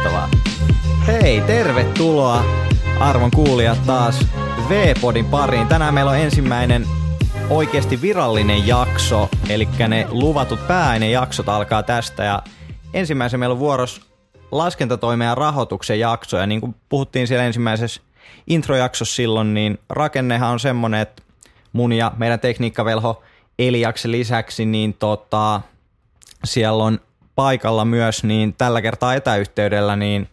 Mahtavaa. Hei, tervetuloa arvon kuulijat taas V-podin pariin. Tänään meillä on ensimmäinen oikeasti virallinen jakso, eli ne luvatut pääainejaksot alkaa tästä. Ja ensimmäisen meillä on vuoros laskentatoimen rahoituksen jakso. Ja niin kuin puhuttiin siellä ensimmäisessä introjaksossa silloin, niin rakennehan on semmoinen, että mun ja meidän tekniikkavelho Eliaksen lisäksi, niin tota, siellä on paikalla myös niin tällä kertaa etäyhteydellä niin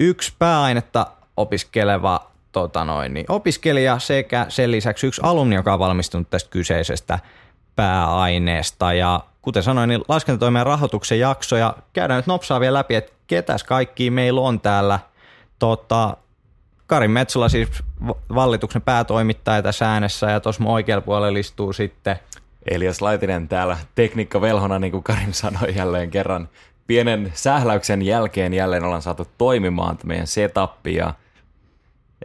yksi pääainetta opiskeleva tota noin, niin opiskelija sekä sen lisäksi yksi alumni, joka on valmistunut tästä kyseisestä pääaineesta. Ja kuten sanoin, niin laskentatoimen rahoituksen jakso ja käydään nyt nopsaa vielä läpi, että ketäs kaikki meillä on täällä. Tota, Karin Metsola siis vallituksen päätoimittaja tässä äänessä ja tuossa oikealla puolella istuu sitten – Elias Laitinen täällä tekniikkavelhona, niin kuin Karim sanoi jälleen kerran. Pienen sähläyksen jälkeen jälleen ollaan saatu toimimaan meidän setup ja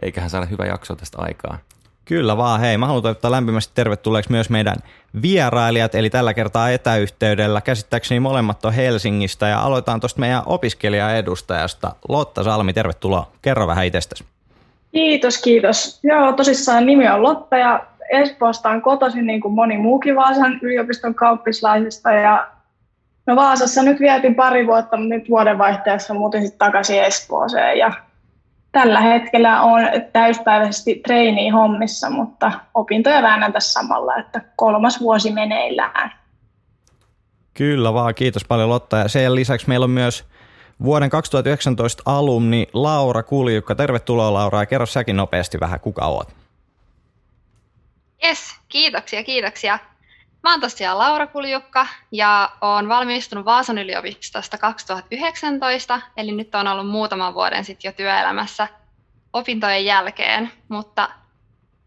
eiköhän saada hyvä jakso tästä aikaa. Kyllä vaan, hei. Mä haluan toivottaa lämpimästi tervetulleeksi myös meidän vierailijat, eli tällä kertaa etäyhteydellä. Käsittääkseni molemmat on Helsingistä ja aloitetaan tuosta meidän opiskelijaedustajasta. Lotta Salmi, tervetuloa. Kerro vähän itsestäsi. Kiitos, kiitos. Joo, tosissaan nimi on Lotta ja Espoosta on kotoisin niin kuin moni muukin Vaasan yliopiston kauppislaisista ja no Vaasassa nyt vietin pari vuotta, mutta nyt vuodenvaihteessa muutin sitten takaisin Espooseen ja tällä hetkellä on täyspäiväisesti treini hommissa, mutta opintoja väännän tässä samalla, että kolmas vuosi meneillään. Kyllä vaan, kiitos paljon Lotta. Ja sen lisäksi meillä on myös vuoden 2019 alumni Laura Kuljukka. Tervetuloa Laura ja kerro säkin nopeasti vähän kuka oot. Yes, kiitoksia, kiitoksia. Mä oon tosiaan Laura Kuljukka ja oon valmistunut Vaasan yliopistosta 2019, eli nyt on ollut muutaman vuoden sitten jo työelämässä opintojen jälkeen, mutta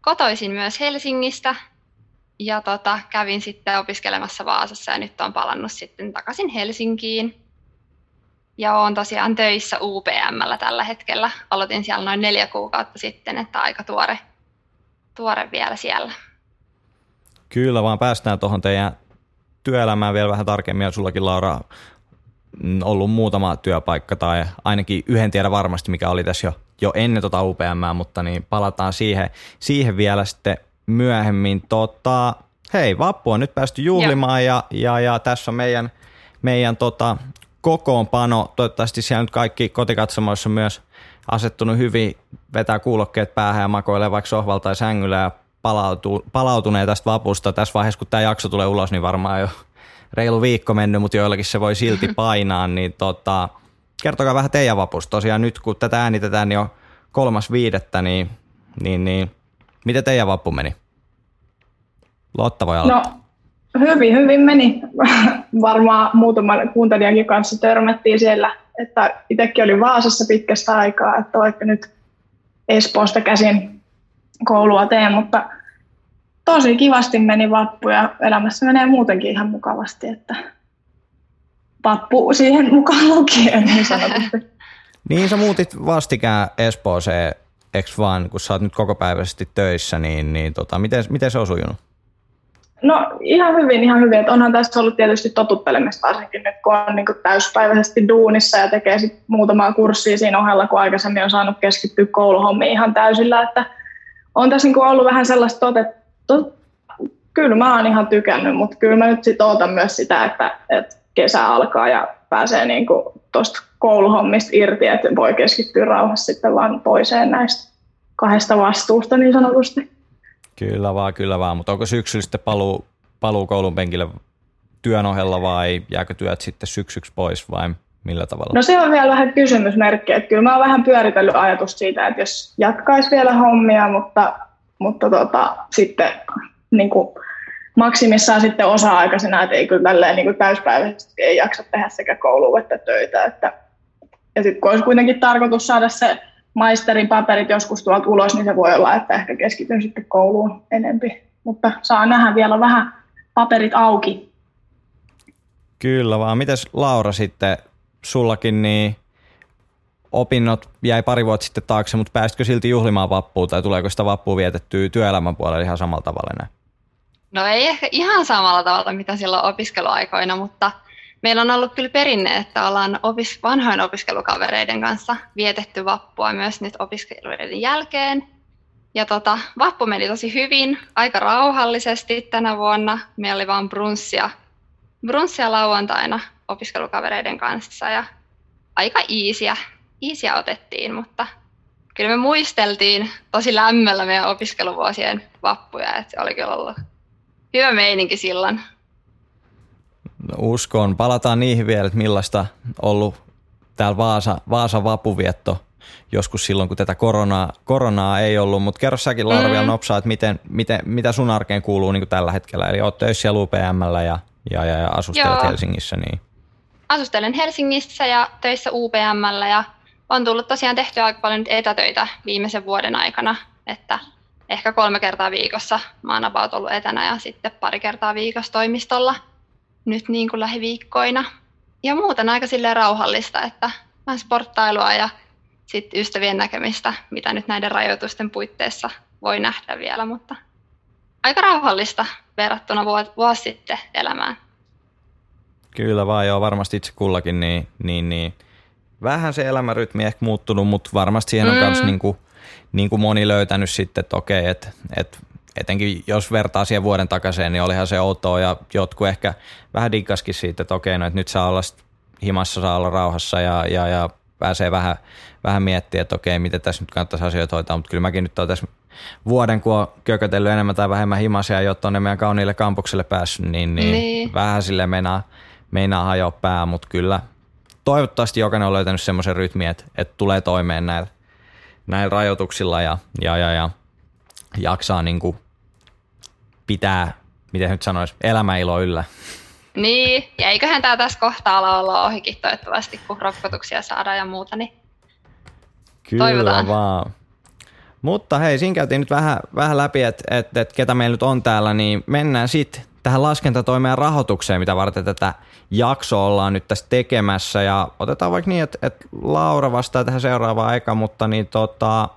kotoisin myös Helsingistä ja tota, kävin sitten opiskelemassa Vaasassa ja nyt on palannut sitten takaisin Helsinkiin. Ja oon tosiaan töissä UPMllä tällä hetkellä. Aloitin siellä noin neljä kuukautta sitten, että aika tuore, tuore vielä siellä. Kyllä, vaan päästään tuohon teidän työelämään vielä vähän tarkemmin. Ja sullakin Laura ollut muutama työpaikka tai ainakin yhden tiedä varmasti, mikä oli tässä jo, jo ennen tota UPM, mutta niin palataan siihen, siihen vielä sitten myöhemmin. Tota, hei, Vappu on nyt päästy juhlimaan ja, ja, ja, tässä on meidän, meidän tota, kokoonpano. Toivottavasti siellä nyt kaikki kotikatsomoissa myös asettunut hyvin, vetää kuulokkeet päähän ja makoilee vaikka sohvalta tai sängyllä ja palautu, palautuneen tästä vapusta. Tässä vaiheessa, kun tämä jakso tulee ulos, niin varmaan jo reilu viikko mennyt, mutta joillakin se voi silti painaa. Niin tota, kertokaa vähän teidän vapusta. Tosiaan nyt, kun tätä äänitetään niin jo kolmas viidettä, niin, niin, niin miten teidän vappu meni? Lotta voi aloittaa. No, hyvin, hyvin meni. Varmaan muutaman kuuntelijankin kanssa törmättiin siellä, että itsekin oli Vaasassa pitkästä aikaa, että vaikka nyt Espoosta käsin koulua teen, mutta tosi kivasti meni vappu ja elämässä menee muutenkin ihan mukavasti, että vappu siihen mukaan lukien niin sanotusti. niin sä muutit vastikään Espooseen, eikö vaan, kun sä oot nyt koko päiväisesti töissä, niin, niin tota, miten, miten se on sujunut? No ihan hyvin, ihan hyvin. Että onhan tässä ollut tietysti totuttelemista varsinkin nyt, kun on niin täyspäiväisesti duunissa ja tekee sit muutamaa kurssia siinä ohella, kun aikaisemmin on saanut keskittyä kouluhommiin ihan täysillä. Että on tässä niin ollut vähän sellaista tote, tot, kyllä mä oon ihan tykännyt, mutta kyllä mä nyt sitten ootan myös sitä, että, että kesä alkaa ja pääsee niin tuosta kouluhommista irti, että voi keskittyä rauhassa sitten vaan toiseen näistä kahdesta vastuusta niin sanotusti. Kyllä vaan, kyllä vaan, mutta onko syksyllä sitten paluu, paluu koulun penkille työn ohella vai jääkö työt sitten syksyksi pois vai millä tavalla? No se on vielä vähän kysymysmerkki, että kyllä mä oon vähän pyöritellyt ajatus siitä, että jos jatkaisi vielä hommia, mutta, mutta tota, sitten niin kuin maksimissaan sitten osa-aikaisena, että ei kyllä tälleen niin kuin täyspäiväisesti ei jaksa tehdä sekä koulua että töitä. Että, ja sitten kun olisi kuitenkin tarkoitus saada se maisterin paperit joskus tuolta ulos, niin se voi olla, että ehkä keskityn sitten kouluun enempi. Mutta saa nähdä vielä vähän paperit auki. Kyllä vaan. Mites Laura sitten, sullakin niin opinnot jäi pari vuotta sitten taakse, mutta pääsitkö silti juhlimaan vappua tai tuleeko sitä vappua vietettyä työelämän puolella ihan samalla tavalla enää? No ei ehkä ihan samalla tavalla, mitä silloin opiskeluaikoina, mutta meillä on ollut kyllä perinne, että ollaan opis- vanhojen opiskelukavereiden kanssa vietetty vappua myös nyt opiskeluiden jälkeen. Ja tota, vappu meni tosi hyvin, aika rauhallisesti tänä vuonna. Meillä oli vain brunssia, brunssia lauantaina opiskelukavereiden kanssa ja aika iisiä, iisiä otettiin, mutta kyllä me muisteltiin tosi lämmöllä meidän opiskeluvuosien vappuja, että se oli kyllä ollut hyvä meininki silloin. No, uskon. Palataan niihin vielä, että millaista ollut täällä Vaasa, Vaasa vapuvietto joskus silloin, kun tätä koronaa, koronaa ei ollut, mutta kerro säkin Laura mm. vielä nopsaa, että miten, miten, mitä sun arkeen kuuluu niin kuin tällä hetkellä, eli oot töissä siellä UPMllä ja, ja, ja, ja asustelet Joo. Helsingissä. Niin. Asustelen Helsingissä ja töissä UPMllä ja on tullut tosiaan tehtyä aika paljon etätöitä viimeisen vuoden aikana, että ehkä kolme kertaa viikossa mä oon about ollut etänä ja sitten pari kertaa viikossa toimistolla nyt niin kuin lähiviikkoina. Ja muuten aika silleen rauhallista, että vähän sporttailua ja sitten ystävien näkemistä, mitä nyt näiden rajoitusten puitteissa voi nähdä vielä, mutta aika rauhallista verrattuna vuosi sitten elämään. Kyllä vaan joo, varmasti itse kullakin niin, niin, niin vähän se elämärytmi ehkä muuttunut, mutta varmasti siihen on mm. myös niin kuin, niin kuin moni löytänyt sitten, että okei, että, että etenkin jos vertaa siihen vuoden takaisin, niin olihan se outoa ja jotkut ehkä vähän dikkaskin siitä, että okei, no että nyt saa olla himassa, saa olla rauhassa ja, ja, ja pääsee vähän, vähän miettimään, että okei, miten tässä nyt kannattaisi asioita hoitaa, mutta kyllä mäkin nyt olen tässä vuoden, kun on kökötellyt enemmän tai vähemmän himasia jo tuonne meidän kauniille kampukselle päässyt, niin, niin, niin. vähän sille meinaa, meinaa hajoa pää, mutta kyllä toivottavasti jokainen on löytänyt semmoisen rytmin, että, että tulee toimeen näillä, näillä rajoituksilla ja, ja, ja, ja jaksaa niin kuin pitää, miten nyt sanoisi, elämäilo yllä. Niin, ja eiköhän tämä tässä kohtaa olla olla ohikin toivottavasti, kun rokotuksia saadaan ja muuta, niin Kyllä toivotaan. vaan. Mutta hei, siinä käytiin nyt vähän, vähän läpi, että et, et, ketä meillä nyt on täällä, niin mennään sitten tähän laskentatoimeen rahoitukseen, mitä varten tätä jaksoa ollaan nyt tässä tekemässä. Ja otetaan vaikka niin, että, että Laura vastaa tähän seuraavaan aika, mutta niin tota,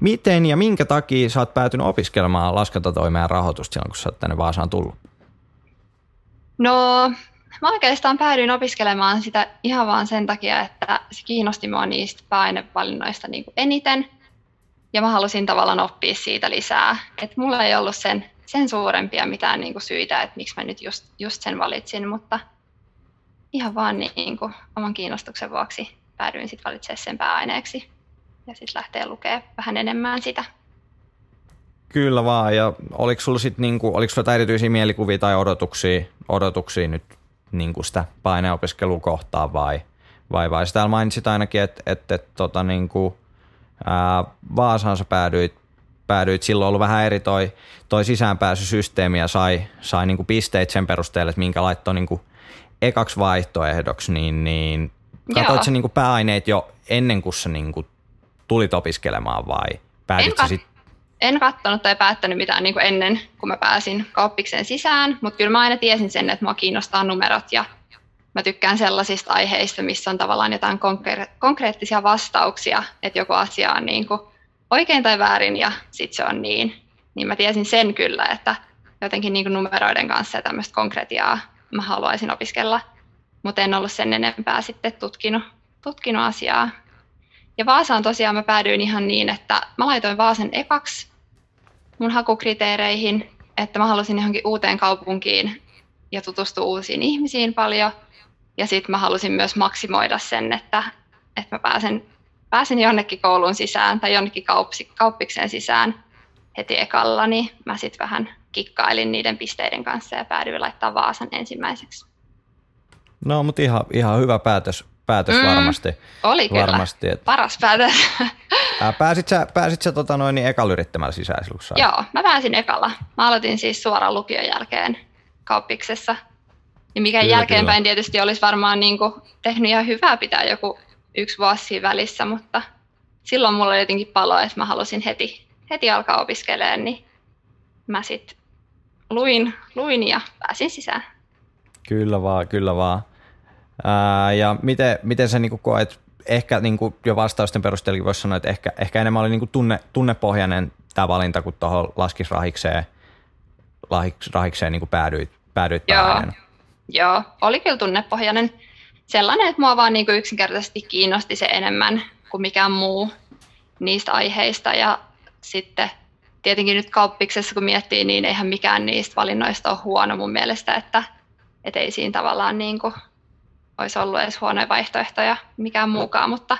miten ja minkä takia sä oot päätynyt opiskelemaan laskentatoimeen rahoitusta silloin, kun sä oot tänne Vaasaan tullut? No, mä oikeastaan päädyin opiskelemaan sitä ihan vaan sen takia, että se kiinnosti mua niistä pääainevalinnoista niin kuin eniten. Ja mä halusin tavallaan oppia siitä lisää. Et mulla ei ollut sen, sen suurempia mitään niin kuin syitä, että miksi mä nyt just, just sen valitsin, mutta ihan vaan niin kuin oman kiinnostuksen vuoksi päädyin sitten valitsemaan sen pääaineeksi ja sitten lähtee lukemaan vähän enemmän sitä. Kyllä vaan, ja oliko sulla sitten niinku, erityisiä mielikuvia tai odotuksia, odotuksia nyt niinku sitä paineopiskelua kohtaan vai, vai, vai? Sitä mainitsit ainakin, että et, et, tota niinku, Vaasaan sä päädyit, päädyit silloin ollut vähän eri toi, toi sisäänpääsysysteemi ja sai, sai niinku pisteet sen perusteella, että minkä laittoi niinku ekaksi vaihtoehdoksi, niin, niin katsoit sä niinku pääaineet jo ennen kuin sä niinku tulit opiskelemaan vai päätit sä sitten en katsonut tai päättänyt mitään niin kuin ennen, kun mä pääsin kauppikseen sisään, mutta kyllä mä aina tiesin sen, että mua kiinnostaa numerot ja mä tykkään sellaisista aiheista, missä on tavallaan jotain konkre- konkreettisia vastauksia, että joku asia on niin kuin oikein tai väärin ja sitten se on niin. Niin mä tiesin sen kyllä, että jotenkin niin kuin numeroiden kanssa ja tämmöistä konkretiaa mä haluaisin opiskella, mutta en ollut sen enempää sitten tutkinut, tutkinut asiaa. Ja Vaasaan tosiaan mä päädyin ihan niin, että mä laitoin Vaasan ekaksi mun hakukriteereihin, että mä halusin johonkin uuteen kaupunkiin ja tutustua uusiin ihmisiin paljon. Ja sitten mä halusin myös maksimoida sen, että, että mä pääsen, pääsen jonnekin kouluun sisään tai jonnekin kauppikseen sisään heti ekalla, niin mä sitten vähän kikkailin niiden pisteiden kanssa ja päädyin laittaa Vaasan ensimmäiseksi. No, mutta ihan, ihan hyvä päätös, päätös mm, varmasti. Oli kyllä, varmasti, että... paras päätös. Ää, pääsit sä, pääsit sä tota noin, niin ekalla yrittämällä sisään Joo, mä pääsin ekalla. Mä aloitin siis suoraan lukion jälkeen kauppiksessa. Ja mikä kyllä, jälkeenpäin kyllä. tietysti olisi varmaan niin kuin tehnyt ihan hyvää pitää joku yksi vuosi siinä välissä, mutta silloin mulla oli jotenkin palo, että mä halusin heti, heti alkaa opiskelemaan, niin mä sitten luin, luin ja pääsin sisään. Kyllä vaan, kyllä vaan. Ää, ja miten, miten sä niin koet, ehkä niin kuin jo vastausten perusteella voisi sanoa, että ehkä, ehkä enemmän oli niin kuin tunne, tunnepohjainen tämä valinta, kun tuohon laskisrahikseen rahikseen niin kuin päädyit, päädyit Joo. Joo, oli kyllä tunnepohjainen. Sellainen, että mua vaan niin kuin yksinkertaisesti kiinnosti se enemmän kuin mikään muu niistä aiheista. Ja sitten tietenkin nyt kauppiksessa kun miettii, niin eihän mikään niistä valinnoista ole huono mun mielestä, että et ei siinä tavallaan niin kuin olisi ollut edes huonoja vaihtoehtoja mikään muukaan, mutta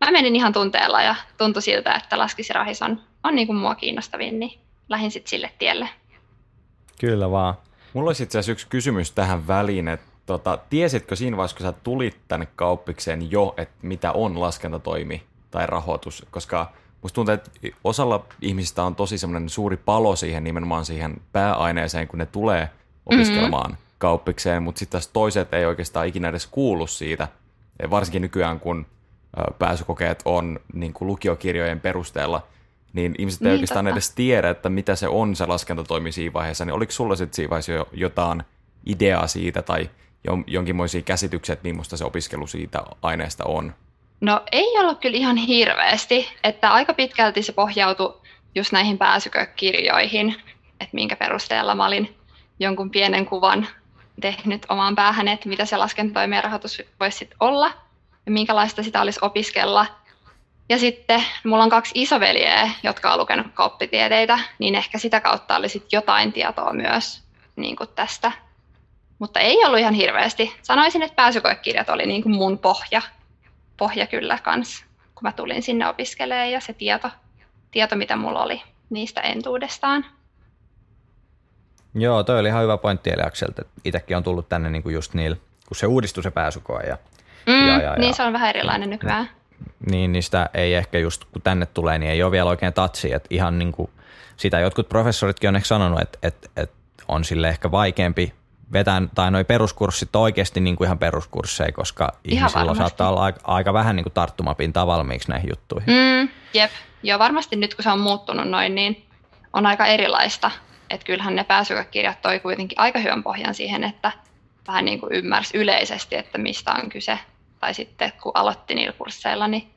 mä menin ihan tunteella ja tuntui siltä, että laskisirahis on, on niin kuin mua kiinnostavin, niin lähdin sitten sille tielle. Kyllä vaan. Mulla olisi itse asiassa yksi kysymys tähän väliin, että tota, tiesitkö siinä vaiheessa, kun sä tulit tänne kauppikseen jo, että mitä on laskentatoimi tai rahoitus, koska musta tuntuu, että osalla ihmisistä on tosi semmoinen suuri palo siihen nimenomaan siihen pääaineeseen, kun ne tulee opiskelemaan mm-hmm. kauppikseen, mutta sitten taas toiset ei oikeastaan ikinä edes kuulu siitä, varsinkin nykyään kun pääsykokeet on niin kuin lukiokirjojen perusteella – niin ihmiset ei niin, oikeastaan totta. edes tiedä, että mitä se on se laskentatoimi siinä vaiheessa, niin oliko sulla sitten siinä vaiheessa jo jotain ideaa siitä tai jonkinmoisia käsityksiä, että millaista se opiskelu siitä aineesta on? No ei ollut kyllä ihan hirveästi, että aika pitkälti se pohjautui just näihin pääsykökirjoihin, että minkä perusteella mä olin jonkun pienen kuvan tehnyt omaan päähän, että mitä se laskentatoimien rahoitus voisi olla ja minkälaista sitä olisi opiskella – ja sitten mulla on kaksi isoveljeä, jotka on lukenut kauppitieteitä, niin ehkä sitä kautta oli sit jotain tietoa myös niin tästä. Mutta ei ollut ihan hirveästi. Sanoisin, että pääsykoekirjat oli niin kuin mun pohja, pohja kyllä kans, kun mä tulin sinne opiskelemaan ja se tieto, tieto, mitä mulla oli niistä entuudestaan. Joo, toi oli ihan hyvä pointti Eliakselta, että itsekin on tullut tänne niin kuin just niillä, kun se uudistui se pääsykoe. Ja, mm, ja, ja, niin ja, se on vähän erilainen nykyään niin niistä ei ehkä just kun tänne tulee, niin ei ole vielä oikein tatsi. Että ihan niin kuin sitä jotkut professoritkin on ehkä sanonut, että, että, että on sille ehkä vaikeampi vetää, tai noi peruskurssit oikeasti niin kuin ihan peruskursseja, koska ihan ihmisillä varmasti. saattaa olla aika, aika vähän niin kuin tarttumapintaa valmiiksi näihin juttuihin. Mm, jep, joo varmasti nyt kun se on muuttunut noin, niin on aika erilaista. Että kyllähän ne pääsykirjat toi kuitenkin aika hyvän pohjan siihen, että vähän niin kuin ymmärsi yleisesti, että mistä on kyse tai sitten kun aloitti niillä kursseilla, niin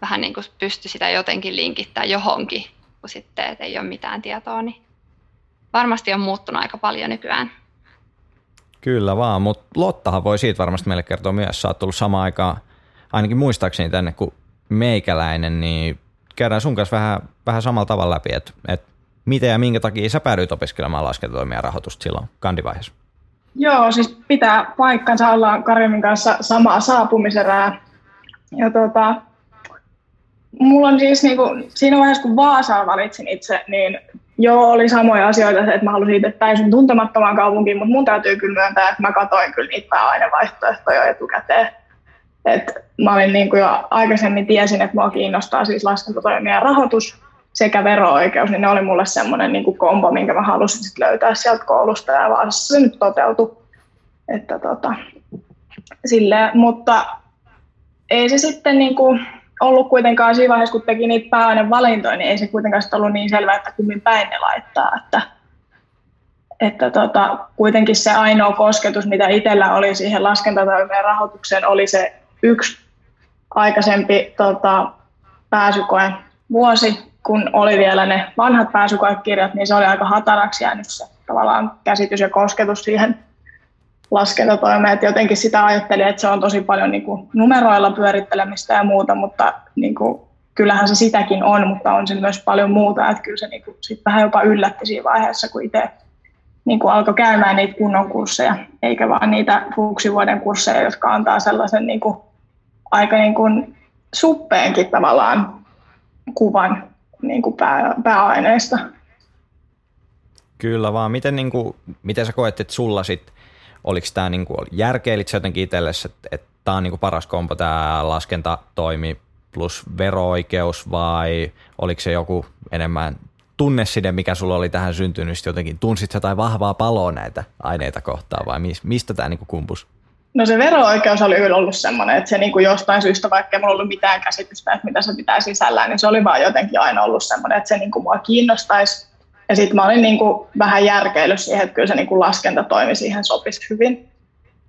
vähän niin kuin pystyi sitä jotenkin linkittämään johonkin, kun sitten ei ole mitään tietoa, niin varmasti on muuttunut aika paljon nykyään. Kyllä vaan, mutta Lottahan voi siitä varmasti meille kertoa myös. Sä oot tullut samaan aikaan, ainakin muistaakseni tänne kuin meikäläinen, niin käydään sun kanssa vähän, vähän samalla tavalla läpi, että, että miten ja minkä takia sä päädyit opiskelemaan laskentatoimia rahoitusta silloin kandivaiheessa? Joo, siis pitää paikkansa. Ollaan Karimin kanssa samaa saapumiserää. Ja tota, mulla on siis niinku, siinä vaiheessa, kun Vaasaa valitsin itse, niin joo, oli samoja asioita, että mä halusin itse täysin tuntemattomaan kaupunkiin, mutta mun täytyy kyllä myöntää, että mä katsoin kyllä niitä pääainevaihtoehtoja etukäteen. Et mä olin niin kuin jo aikaisemmin tiesin, että mua kiinnostaa siis laskentatoimia rahoitus sekä vero-oikeus, niin ne oli mulle semmoinen niin kuin kombo, minkä mä halusin sit löytää sieltä koulusta ja vaan se nyt toteutui. Että tota, sille, mutta ei se sitten niin kuin ollut kuitenkaan siinä vaiheessa, kun teki niitä pääainevalintoja, niin ei se kuitenkaan ollut niin selvää, että kummin päin ne laittaa. Että, että tota, kuitenkin se ainoa kosketus, mitä itsellä oli siihen laskentatoimien rahoitukseen, oli se yksi aikaisempi tota, pääsykoe vuosi, kun oli vielä ne vanhat pääsykoekirjat, niin se oli aika hataraksi jäänyt se tavallaan käsitys ja kosketus siihen laskentatoimeen. Että jotenkin sitä ajattelin, että se on tosi paljon niin kuin numeroilla pyörittelemistä ja muuta, mutta niin kuin, kyllähän se sitäkin on, mutta on se myös paljon muuta. Että kyllä se niin kuin, sit vähän jopa yllätti siinä vaiheessa, kun itse niin kuin alkoi käymään niitä kunnon kursseja, eikä vaan niitä fuksivuoden kursseja, jotka antaa sellaisen niin kuin, aika niin kuin suppeenkin tavallaan kuvan niin kuin pää, pääaineista. Kyllä vaan. Miten, niin kuin, miten sä koet, että sulla sit, oliko tämä niin kuin, järkeilit jotenkin itsellesi, että, että tämä on niin kuin paras kompo, tämä laskentatoimi plus vero-oikeus vai oliko se joku enemmän tunneside, mikä sulla oli tähän syntynyt, jotenkin tunsit sä tai vahvaa paloa näitä aineita kohtaan vai mistä tämä niin kumpus? No se vero-oikeus oli kyllä ollut semmoinen, että se niin kuin jostain syystä, vaikka ei mulla ollut mitään käsitystä, että mitä se pitää sisällään, niin se oli vaan jotenkin aina ollut semmoinen, että se niin kuin mua kiinnostaisi. Ja sitten mä olin niin kuin vähän järkeillyt siihen, että kyllä se niin kuin laskenta toimi siihen sopisi hyvin.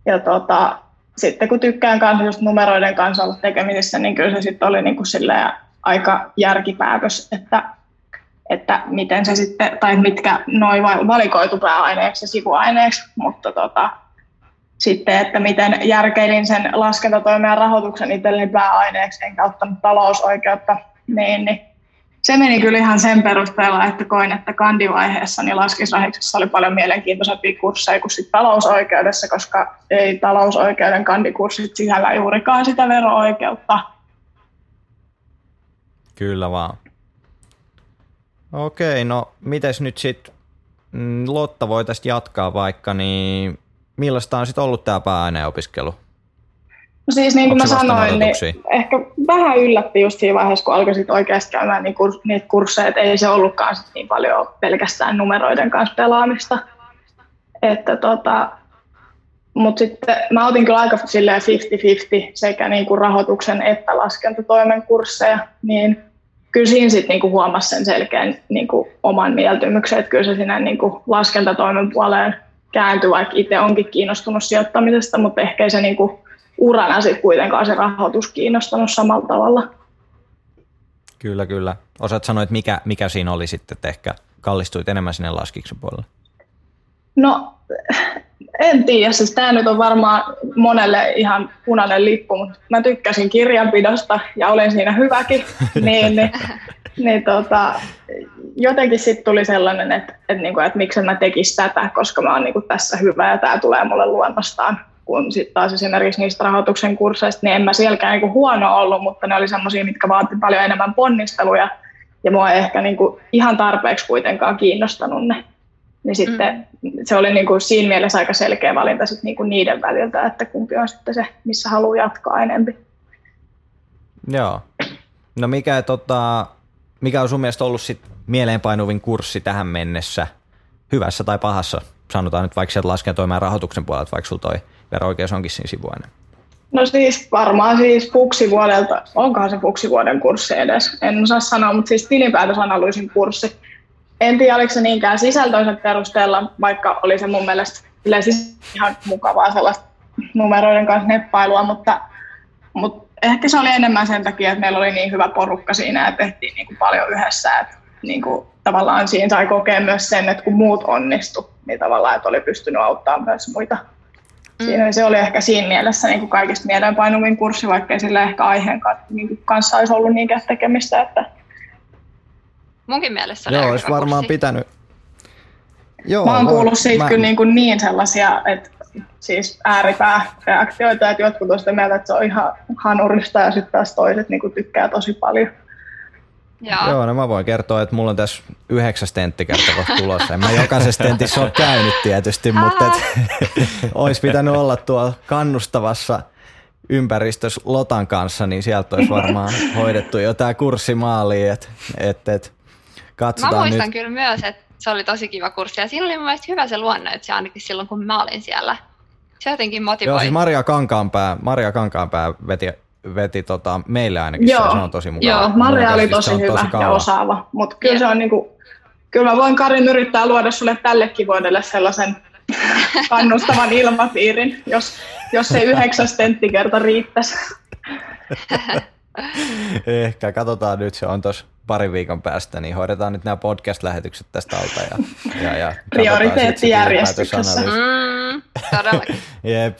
Ja tota, sitten kun tykkään kanssa just numeroiden kanssa olla tekemisissä, niin kyllä se sitten oli niin kuin aika järkipäätös, että, että miten se sitten, tai mitkä noin valikoitu pääaineeksi ja sivuaineeksi, mutta tota, sitten, että miten järkeilin sen laskentatoimen rahoituksen itselleni pääaineeksi, enkä ottanut talousoikeutta, niin, niin se meni kyllä ihan sen perusteella, että koin, että kandivaiheessa niin laskisrahiksessa oli paljon mielenkiintoisempia kursseja kuin sit talousoikeudessa, koska ei talousoikeuden kandikurssit sisällä juurikaan sitä vero-oikeutta. Kyllä vaan. Okei, no mites nyt sitten mm, Lotta voitaisiin jatkaa vaikka, niin millaista on sitten ollut tämä pääaineopiskelu? No siis niin kuin mä sanoin, niin ehkä vähän yllätti just siinä vaiheessa, kun alkoi sit oikeasti käymään niin kur, niitä kursseja, että ei se ollutkaan sit niin paljon pelkästään numeroiden kanssa pelaamista. Että tota, mutta sitten mä otin kyllä aika 50-50 sekä niin kuin rahoituksen että laskentatoimen kursseja, niin kyllä siinä sitten niinku huomasi sen selkeän niinku oman mieltymyksen, että kyllä se sinne niinku laskentatoimen puoleen kääntyi, vaikka itse onkin kiinnostunut sijoittamisesta, mutta ehkä se niinku urana sitten kuitenkaan se rahoitus kiinnostanut samalla tavalla. Kyllä, kyllä. Osaat sanoa, että mikä, mikä siinä oli sitten, että ehkä kallistuit enemmän sinne laskiksen puolelle? No, en tiedä. Siis tämä nyt on varmaan monelle ihan punainen lippu, mutta mä tykkäsin kirjanpidosta ja olen siinä hyväkin. niin, niin, niin tota, jotenkin sitten tuli sellainen, että, että, niinku, että miksi mä tekisin tätä, koska mä oon niinku tässä hyvä ja tämä tulee mulle luonnostaan kun sitten taas esimerkiksi niistä rahoituksen kursseista, niin en mä sielläkään niinku huono ollut, mutta ne oli semmoisia, mitkä vaati paljon enemmän ponnisteluja, ja mua ei ehkä niinku ihan tarpeeksi kuitenkaan kiinnostanut ne. Niin sitten mm. se oli niinku siinä mielessä aika selkeä valinta sit niinku niiden väliltä, että kumpi on sitten se, missä haluaa jatkaa enempi. Joo. No mikä, tota, mikä on sun mielestä ollut sit mieleenpainuvin kurssi tähän mennessä, hyvässä tai pahassa? Sanotaan nyt vaikka sieltä laskentatoimen rahoituksen puolelta, vaikka sulla toi vero-oikeus onkin siinä sivuainen? No siis varmaan siis fuksivuodelta, onkohan se fuksivuoden kurssi edes, en osaa sanoa, mutta siis tilinpäätösanalyysin kurssi. En tiedä, oliko se niinkään sisältöisen perusteella, vaikka oli se mun mielestä siis ihan mukavaa sellaista numeroiden kanssa neppailua, mutta, mutta ehkä se oli enemmän sen takia, että meillä oli niin hyvä porukka siinä ja tehtiin niin kuin paljon yhdessä, että niin kuin, tavallaan siinä sai kokea myös sen, että kun muut onnistu, niin tavallaan, että oli pystynyt auttamaan myös muita Mm. Siinä se oli ehkä siinä mielessä niin kuin kaikista mieleenpainuvin kurssi, vaikka sillä ehkä aiheen niin kanssa olisi ollut niinkään tekemistä. Että... Munkin mielestä Joo, olisi varmaan kurssi. pitänyt. Joo, mä oon kuullut siitä mä... kyllä niin, kuin niin sellaisia, että siis ääripääreaktioita, että jotkut on sitä mieltä, että se on ihan hanurista ja sitten taas toiset niin kuin tykkää tosi paljon. Joo. Joo, no mä voin kertoa, että mulla on tässä yhdeksäs tentti kohta tulossa. En mä jokaisessa tentissä ole käynyt tietysti, mutta et, olisi pitänyt olla tuolla kannustavassa ympäristössä Lotan kanssa, niin sieltä olisi varmaan hoidettu jo tämä kurssi maaliin. Et, et, et, katsotaan mä muistan nyt. kyllä myös, että se oli tosi kiva kurssi ja siinä oli mun hyvä se luonne, että se ainakin silloin kun mä olin siellä. Se jotenkin motivoi. Joo, siis Maria Kankaanpää, Maria Kankaanpää veti veti tota, meille ainakin Joo. se, on tosi mukava. Joo, Maria oli tosi hyvä tosi ja osaava, mutta kyllä se on niinku, kyllä mä voin Karin yrittää luoda sulle tällekin vuodelle sellaisen kannustavan ilmapiirin, jos, jos se yhdeksäs tenttikerta riittäisi. Ehkä, katsotaan nyt, se on tuossa parin viikon päästä, niin hoidetaan nyt nämä podcast-lähetykset tästä alta. Ja, ja, ja Prioriteettijärjestyksessä. Mm, todellakin. Jep.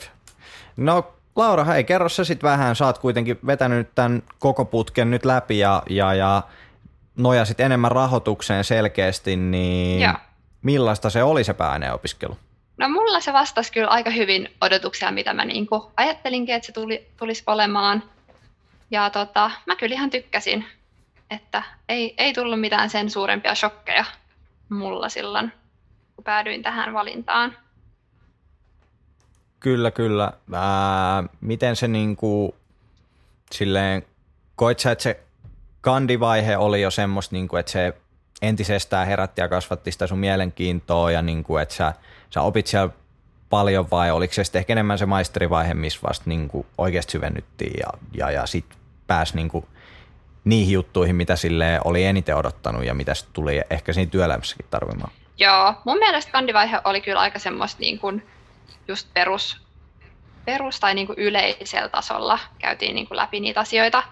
No Laura, hei, kerro sä sitten vähän. Sä oot kuitenkin vetänyt tämän koko putken nyt läpi ja, ja, ja nojasit enemmän rahoitukseen selkeästi, niin ja. millaista se oli se pääaineopiskelu? No mulla se vastasi kyllä aika hyvin odotuksia, mitä mä niinku ajattelinkin, että se tuli, tulisi olemaan. Ja tota, mä kyllä ihan tykkäsin, että ei, ei tullut mitään sen suurempia shokkeja mulla silloin, kun päädyin tähän valintaan. Kyllä, kyllä. Ää, miten se niinku, silleen, koit sä, että se kandivaihe oli jo semmoista, niinku, että se entisestään herätti ja kasvatti sitä sun mielenkiintoa ja niinku, että sä, sä opit siellä paljon vai oliko se sitten ehkä enemmän se maisterivaihe, missä vasta niinku oikeasti syvennyttiin ja, ja, ja sitten pääsi niinku niihin juttuihin, mitä sille oli eniten odottanut ja mitä tuli ehkä siinä työelämässäkin tarvimaan? Joo, mun mielestä kandivaihe oli kyllä aika semmoista niin kuin just perus, perus tai niin kuin yleisellä tasolla käytiin niin kuin läpi niitä asioita.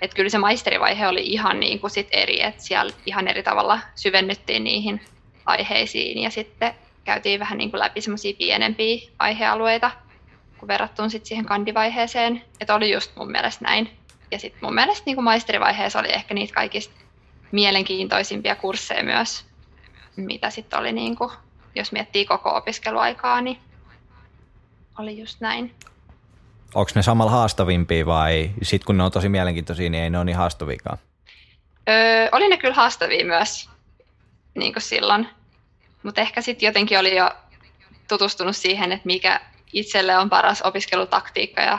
Et kyllä se maisterivaihe oli ihan niin kuin sit eri, että siellä ihan eri tavalla syvennyttiin niihin aiheisiin ja sitten käytiin vähän niin kuin läpi semmoisia pienempiä aihealueita. kun verrattuna sit siihen kandivaiheeseen. Että oli just mun mielestä näin. Ja sitten mun mielestä niin kuin maisterivaiheessa oli ehkä niitä kaikista mielenkiintoisimpia kursseja myös, mitä sitten oli, niin kuin, jos miettii koko opiskeluaikaa, niin oli just näin. Onko ne samalla haastavimpia vai sit kun ne on tosi mielenkiintoisia, niin ei ne ole niin haastaviakaan? Öö, oli ne kyllä haastavia myös niin kuin silloin, mutta ehkä sitten jotenkin oli jo tutustunut siihen, että mikä itselle on paras opiskelutaktiikka ja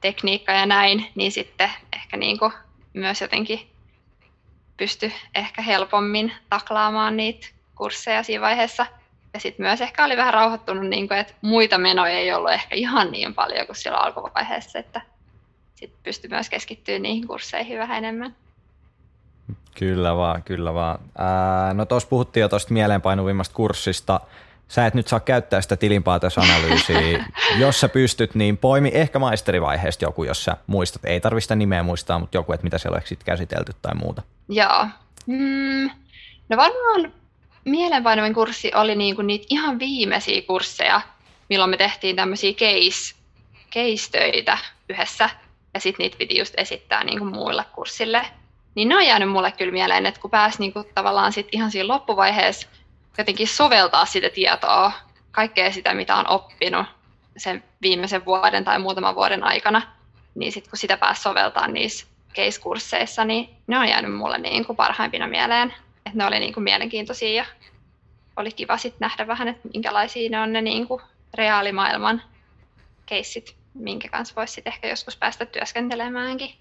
tekniikka ja näin, niin sitten ehkä niin kuin myös jotenkin pysty ehkä helpommin taklaamaan niitä kursseja siinä vaiheessa. Ja sitten myös ehkä oli vähän rauhoittunut, niin kuin, että muita menoja ei ollut ehkä ihan niin paljon kuin silloin alkuvaiheessa, että sitten pystyi myös keskittyä niihin kursseihin vähän enemmän. Kyllä vaan, kyllä vaan. Ää, no tuossa puhuttiin jo tuosta mieleenpainuvimmasta kurssista. Sä et nyt saa käyttää sitä tilinpäätösanalyysiä. jos sä pystyt, niin poimi ehkä maisterivaiheesta joku, jos sä muistat. Ei tarvitse sitä nimeä muistaa, mutta joku, että mitä siellä on sitten käsitelty tai muuta. Joo. Mm, no varmaan mielenpainuvin kurssi oli niinku niitä ihan viimeisiä kursseja, milloin me tehtiin tämmöisiä case, case-töitä yhdessä, ja sitten niitä piti just esittää niinku muille kurssille. Niin ne on jäänyt mulle kyllä mieleen, että kun pääsi niinku tavallaan sit ihan siinä loppuvaiheessa jotenkin soveltaa sitä tietoa, kaikkea sitä, mitä on oppinut sen viimeisen vuoden tai muutaman vuoden aikana, niin sitten kun sitä pääsi soveltaa niissä case-kursseissa, niin ne on jäänyt mulle niin kuin parhaimpina mieleen. Että ne oli niin kuin mielenkiintoisia ja oli kiva sitten nähdä vähän, että minkälaisia ne on ne niin kuin reaalimaailman keissit, minkä kanssa voisi ehkä joskus päästä työskentelemäänkin.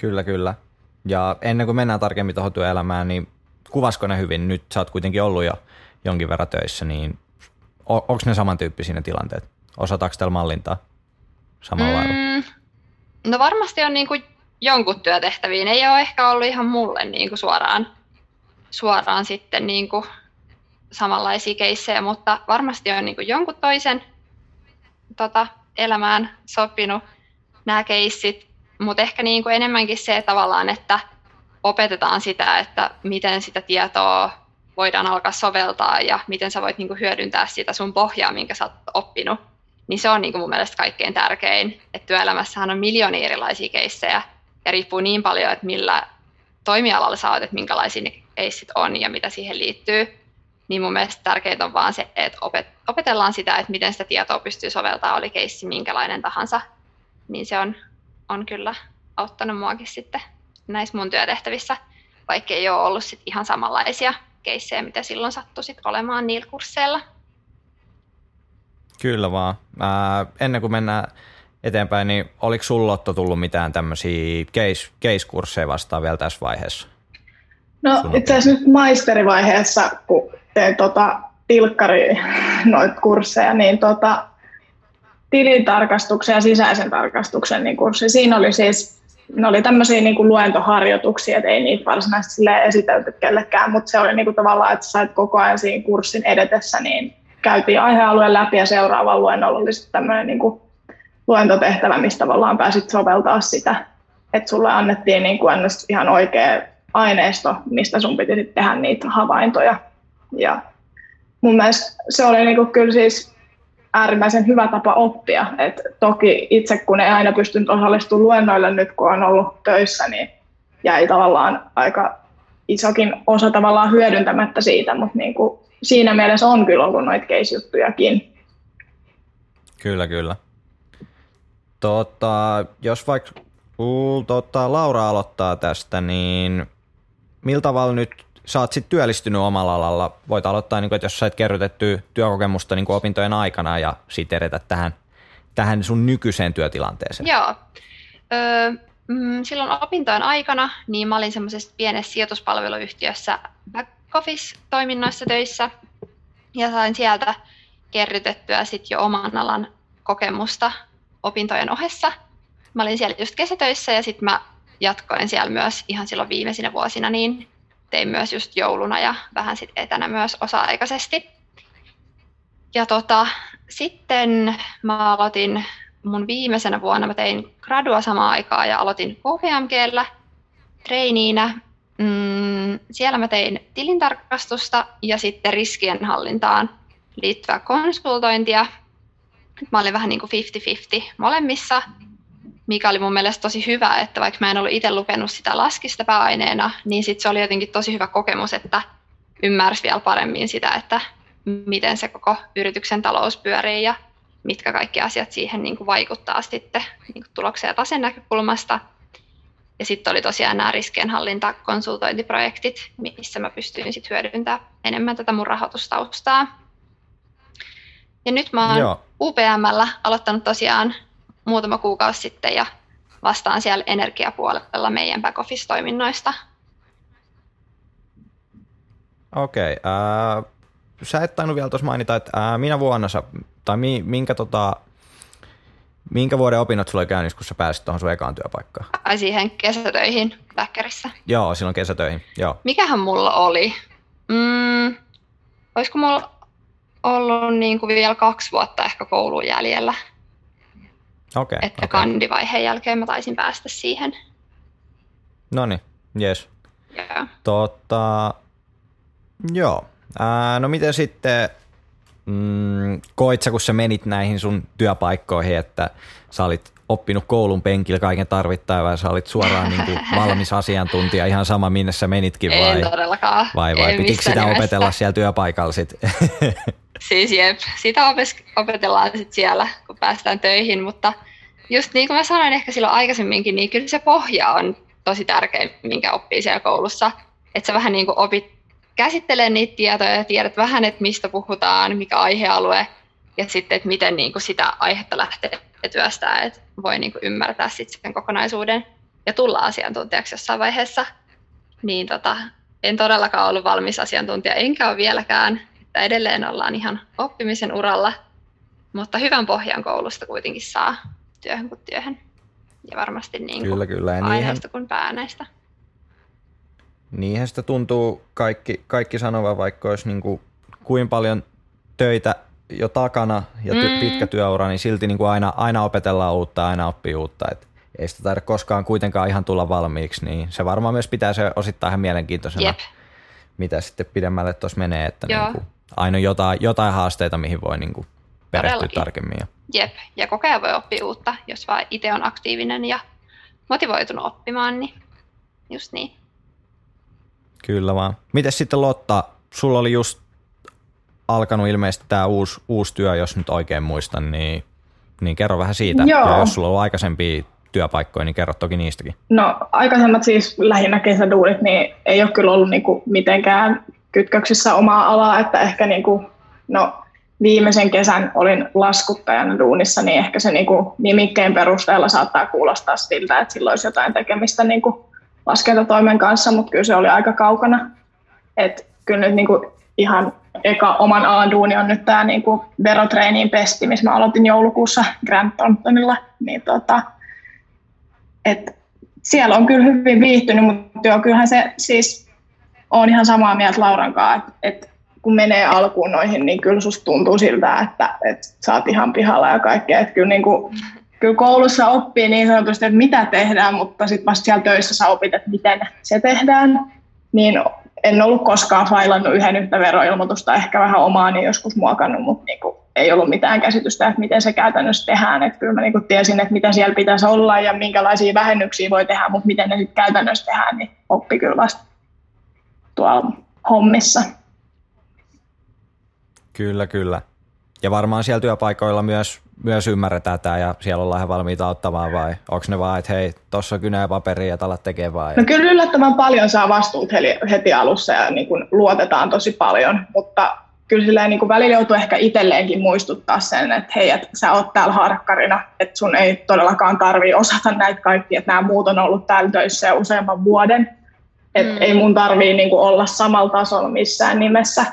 Kyllä, kyllä. Ja ennen kuin mennään tarkemmin tuohon työelämään, niin kuvasko ne hyvin? Nyt sä oot kuitenkin ollut jo jonkin verran töissä, niin onko ne samantyyppisiä ne tilanteet? Osataanko tällä mallintaa samalla mm, No varmasti on niin kuin jonkun työtehtäviin. Ei ole ehkä ollut ihan mulle niin kuin suoraan, suoraan sitten niin kuin samanlaisia keissejä, mutta varmasti on niin kuin jonkun toisen tota, elämään sopinut nämä keissit, mutta ehkä niin kuin enemmänkin se tavallaan, että opetetaan sitä, että miten sitä tietoa voidaan alkaa soveltaa ja miten sä voit niin kuin hyödyntää sitä sun pohjaa, minkä sä oot oppinut, niin se on niin kuin mun mielestä kaikkein tärkein. Että työelämässähän on miljoonia erilaisia keissejä ja riippuu niin paljon, että millä toimialalla sä oot, että minkälaisia ne keissit on ja mitä siihen liittyy. Niin mun mielestä tärkeintä on vaan se, että opetellaan sitä, että miten sitä tietoa pystyy soveltamaan, oli keissi minkälainen tahansa. Niin se on, on kyllä auttanut muakin sitten näissä mun työtehtävissä, vaikka ei ole ollut sit ihan samanlaisia keissejä, mitä silloin sattui sit olemaan niillä kursseilla. Kyllä vaan. Ää, ennen kuin mennään eteenpäin, niin oliko sulla Lotto tullut mitään tämmöisiä case, case-kursseja vastaan vielä tässä vaiheessa? No itse asiassa nyt maisterivaiheessa, kun tein tota tilkkari noita kursseja, niin tota, tilintarkastuksen ja sisäisen tarkastuksen niin kurssi. Siinä oli siis ne oli tämmöisiä niin kuin luentoharjoituksia, että ei niitä varsinaisesti esitelty kellekään, mutta se oli niin kuin tavallaan, että sait koko ajan siinä kurssin edetessä, niin käytiin aihealueen läpi ja seuraava luennolla oli sitten tämmöinen niin kuin luentotehtävä, mistä tavallaan pääsit soveltaa sitä, että sulle annettiin niin kuin ihan oikea aineisto, mistä sun piti sitten tehdä niitä havaintoja. Ja mun mielestä se oli niin kuin kyllä siis äärimmäisen hyvä tapa oppia. Et toki itse, kun ei aina pystynyt osallistumaan luennoille nyt, kun on ollut töissä, niin jäi tavallaan aika isokin osa tavallaan hyödyntämättä siitä, mutta niin kuin siinä mielessä on kyllä ollut noita case-juttujakin. Kyllä, kyllä. Tota, jos vaikka tota, Laura aloittaa tästä, niin millä tavalla nyt sä oot sitten työllistynyt omalla alalla, voit aloittaa, niin kuin, että jos sait kerrytetty työkokemusta niin opintojen aikana ja sitten edetä tähän, tähän sun nykyiseen työtilanteeseen. Joo. Öö, silloin opintojen aikana niin mä olin semmoisessa pienessä sijoituspalveluyhtiössä back office-toiminnoissa töissä ja sain sieltä kerrytettyä sitten jo oman alan kokemusta opintojen ohessa. Mä olin siellä just kesätöissä ja sitten mä jatkoin siellä myös ihan silloin viimeisinä vuosina niin tein myös just jouluna ja vähän sitten etänä myös osa-aikaisesti. Ja tota, sitten mä aloitin mun viimeisenä vuonna, mä tein gradua samaan aikaan ja aloitin KPMGllä treiniinä. Mm, siellä mä tein tilintarkastusta ja sitten riskienhallintaan liittyvää konsultointia. Mä olin vähän niin kuin 50-50 molemmissa, mikä oli mun mielestä tosi hyvä, että vaikka mä en ollut itse lukenut sitä laskista pääaineena, niin sit se oli jotenkin tosi hyvä kokemus, että ymmärsi vielä paremmin sitä, että miten se koko yrityksen talous pyörii ja mitkä kaikki asiat siihen niin kuin vaikuttaa sitten niin kuin tuloksen ja tasen näkökulmasta. Ja sitten oli tosiaan nämä riskienhallintakonsultointiprojektit, missä mä pystyin sitten hyödyntämään enemmän tätä mun rahoitustaustaa. Ja nyt mä oon Joo. UPMllä aloittanut tosiaan muutama kuukausi sitten ja vastaan siellä energiapuolella meidän back-office-toiminnoista. Okei. Okay, äh, sä et tainnut vielä tuossa mainita, että äh, minä vuonna sä, tai mi, minkä, tota, minkä vuoden opinnot sulla oli käynnissä, kun sä pääsit tuohon sun ekaan työpaikkaan? Ai siihen kesätöihin Bäckerissä. Joo, silloin kesätöihin, joo. Mikähän mulla oli? Mm, olisiko mulla ollut niin kuin vielä kaksi vuotta ehkä koulun jäljellä? Okay, että okay. kandivaiheen jälkeen mä taisin päästä siihen. No niin, jes. Joo. Tota, joo. Ää, no miten sitten, mm, koit sä, kun sä menit näihin sun työpaikkoihin, että sä olit oppinut koulun penkillä kaiken tarvittavan ja sä olit suoraan niin kuin valmis asiantuntija ihan sama minne sä menitkin vai? En todellakaan. Vai, vai pitikö sitä nimessä. opetella siellä työpaikalla sit? siis jep, sitä opetellaan sitten siellä, kun päästään töihin, mutta just niin kuin mä sanoin ehkä silloin aikaisemminkin, niin kyllä se pohja on tosi tärkeä, minkä oppii siellä koulussa. Että sä vähän niin kuin opit käsittelee niitä tietoja ja tiedät vähän, että mistä puhutaan, mikä aihealue, ja sitten, että miten niin kuin sitä aihetta lähtee työstää, että voi niin kuin ymmärtää sitten sen kokonaisuuden ja tulla asiantuntijaksi jossain vaiheessa. Niin tota, en todellakaan ollut valmis asiantuntija, enkä ole vieläkään, että edelleen ollaan ihan oppimisen uralla, mutta hyvän pohjan koulusta kuitenkin saa työhön kuin työhön. Ja varmasti niin kyllä, kyllä. Ja aiheesta niinhän, kuin pääneistä. Niinhän sitä tuntuu kaikki, kaikki sanova, vaikka olisi niin kuin, kuin paljon töitä jo takana ja ty- mm. pitkä työura, niin silti niin kuin aina, aina opetellaan uutta, aina oppii uutta. Et ei sitä taida koskaan kuitenkaan ihan tulla valmiiksi, niin se varmaan myös pitää se osittain ihan mielenkiintoisena, Jep. mitä sitten pidemmälle tuossa menee, että niin kuin, aina jotain, jotain haasteita, mihin voi niin kuin perehtyä Todellakin. tarkemmin. Ja. Jep, ja koko ajan voi oppia uutta, jos vaan itse on aktiivinen ja motivoitunut oppimaan, niin just niin. Kyllä vaan. Miten sitten Lotta, sulla oli just alkanut ilmeisesti tämä uusi, uusi työ, jos nyt oikein muistan, niin, niin kerro vähän siitä. Joo. Ja jos sulla on ollut aikaisempia työpaikkoja, niin kerro toki niistäkin. No aikaisemmat siis lähinnä kesäduunit, niin ei ole kyllä ollut niinku mitenkään kytköksissä omaa alaa, että ehkä niinku, no, viimeisen kesän olin laskuttajana duunissa, niin ehkä se niinku nimikkeen perusteella saattaa kuulostaa siltä, että sillä olisi jotain tekemistä niinku laskentatoimen kanssa, mutta kyllä se oli aika kaukana. Et kyllä nyt niinku ihan eka oman alan duuni on nyt tämä niinku verotreiniin pesti, missä mä aloitin joulukuussa Grand Thorntonilla. Niin tota, et siellä on kyllä hyvin viihtynyt, mutta joo, kyllähän se siis on ihan samaa mieltä Lauran kanssa, että et kun menee alkuun noihin, niin kyllä susta tuntuu siltä, että, että sä oot ihan pihalla ja kaikkea. Että kyllä, niin kuin, kyllä koulussa oppii niin sanotusti, että mitä tehdään, mutta sitten vasta siellä töissä sä opit, että miten se tehdään. Niin en ollut koskaan failannut yhden yhtä veroilmoitusta, ehkä vähän omaa, niin joskus muokannut, mutta niin kuin, ei ollut mitään käsitystä, että miten se käytännössä tehdään. Että kyllä mä niin kuin tiesin, että mitä siellä pitäisi olla ja minkälaisia vähennyksiä voi tehdä, mutta miten ne sitten käytännössä tehdään, niin oppi kyllä vasta tuolla hommissa. Kyllä, kyllä. Ja varmaan siellä työpaikoilla myös, myös ymmärretään tämä ja siellä ollaan ihan valmiita auttamaan vai onko ne vaan, että hei, tuossa on kynä ja paperi ja talat tekemään? No kyllä yllättävän paljon saa vastuut heti alussa ja niin kuin luotetaan tosi paljon, mutta kyllä silleen niin kuin välillä joutuu ehkä itselleenkin muistuttaa sen, että hei, että sä oot täällä harkkarina, että sun ei todellakaan tarvii osata näitä kaikkia, että nämä muut on ollut täällä töissä jo useamman vuoden, että mm. ei mun tarvii niin kuin olla samalla tasolla missään nimessä,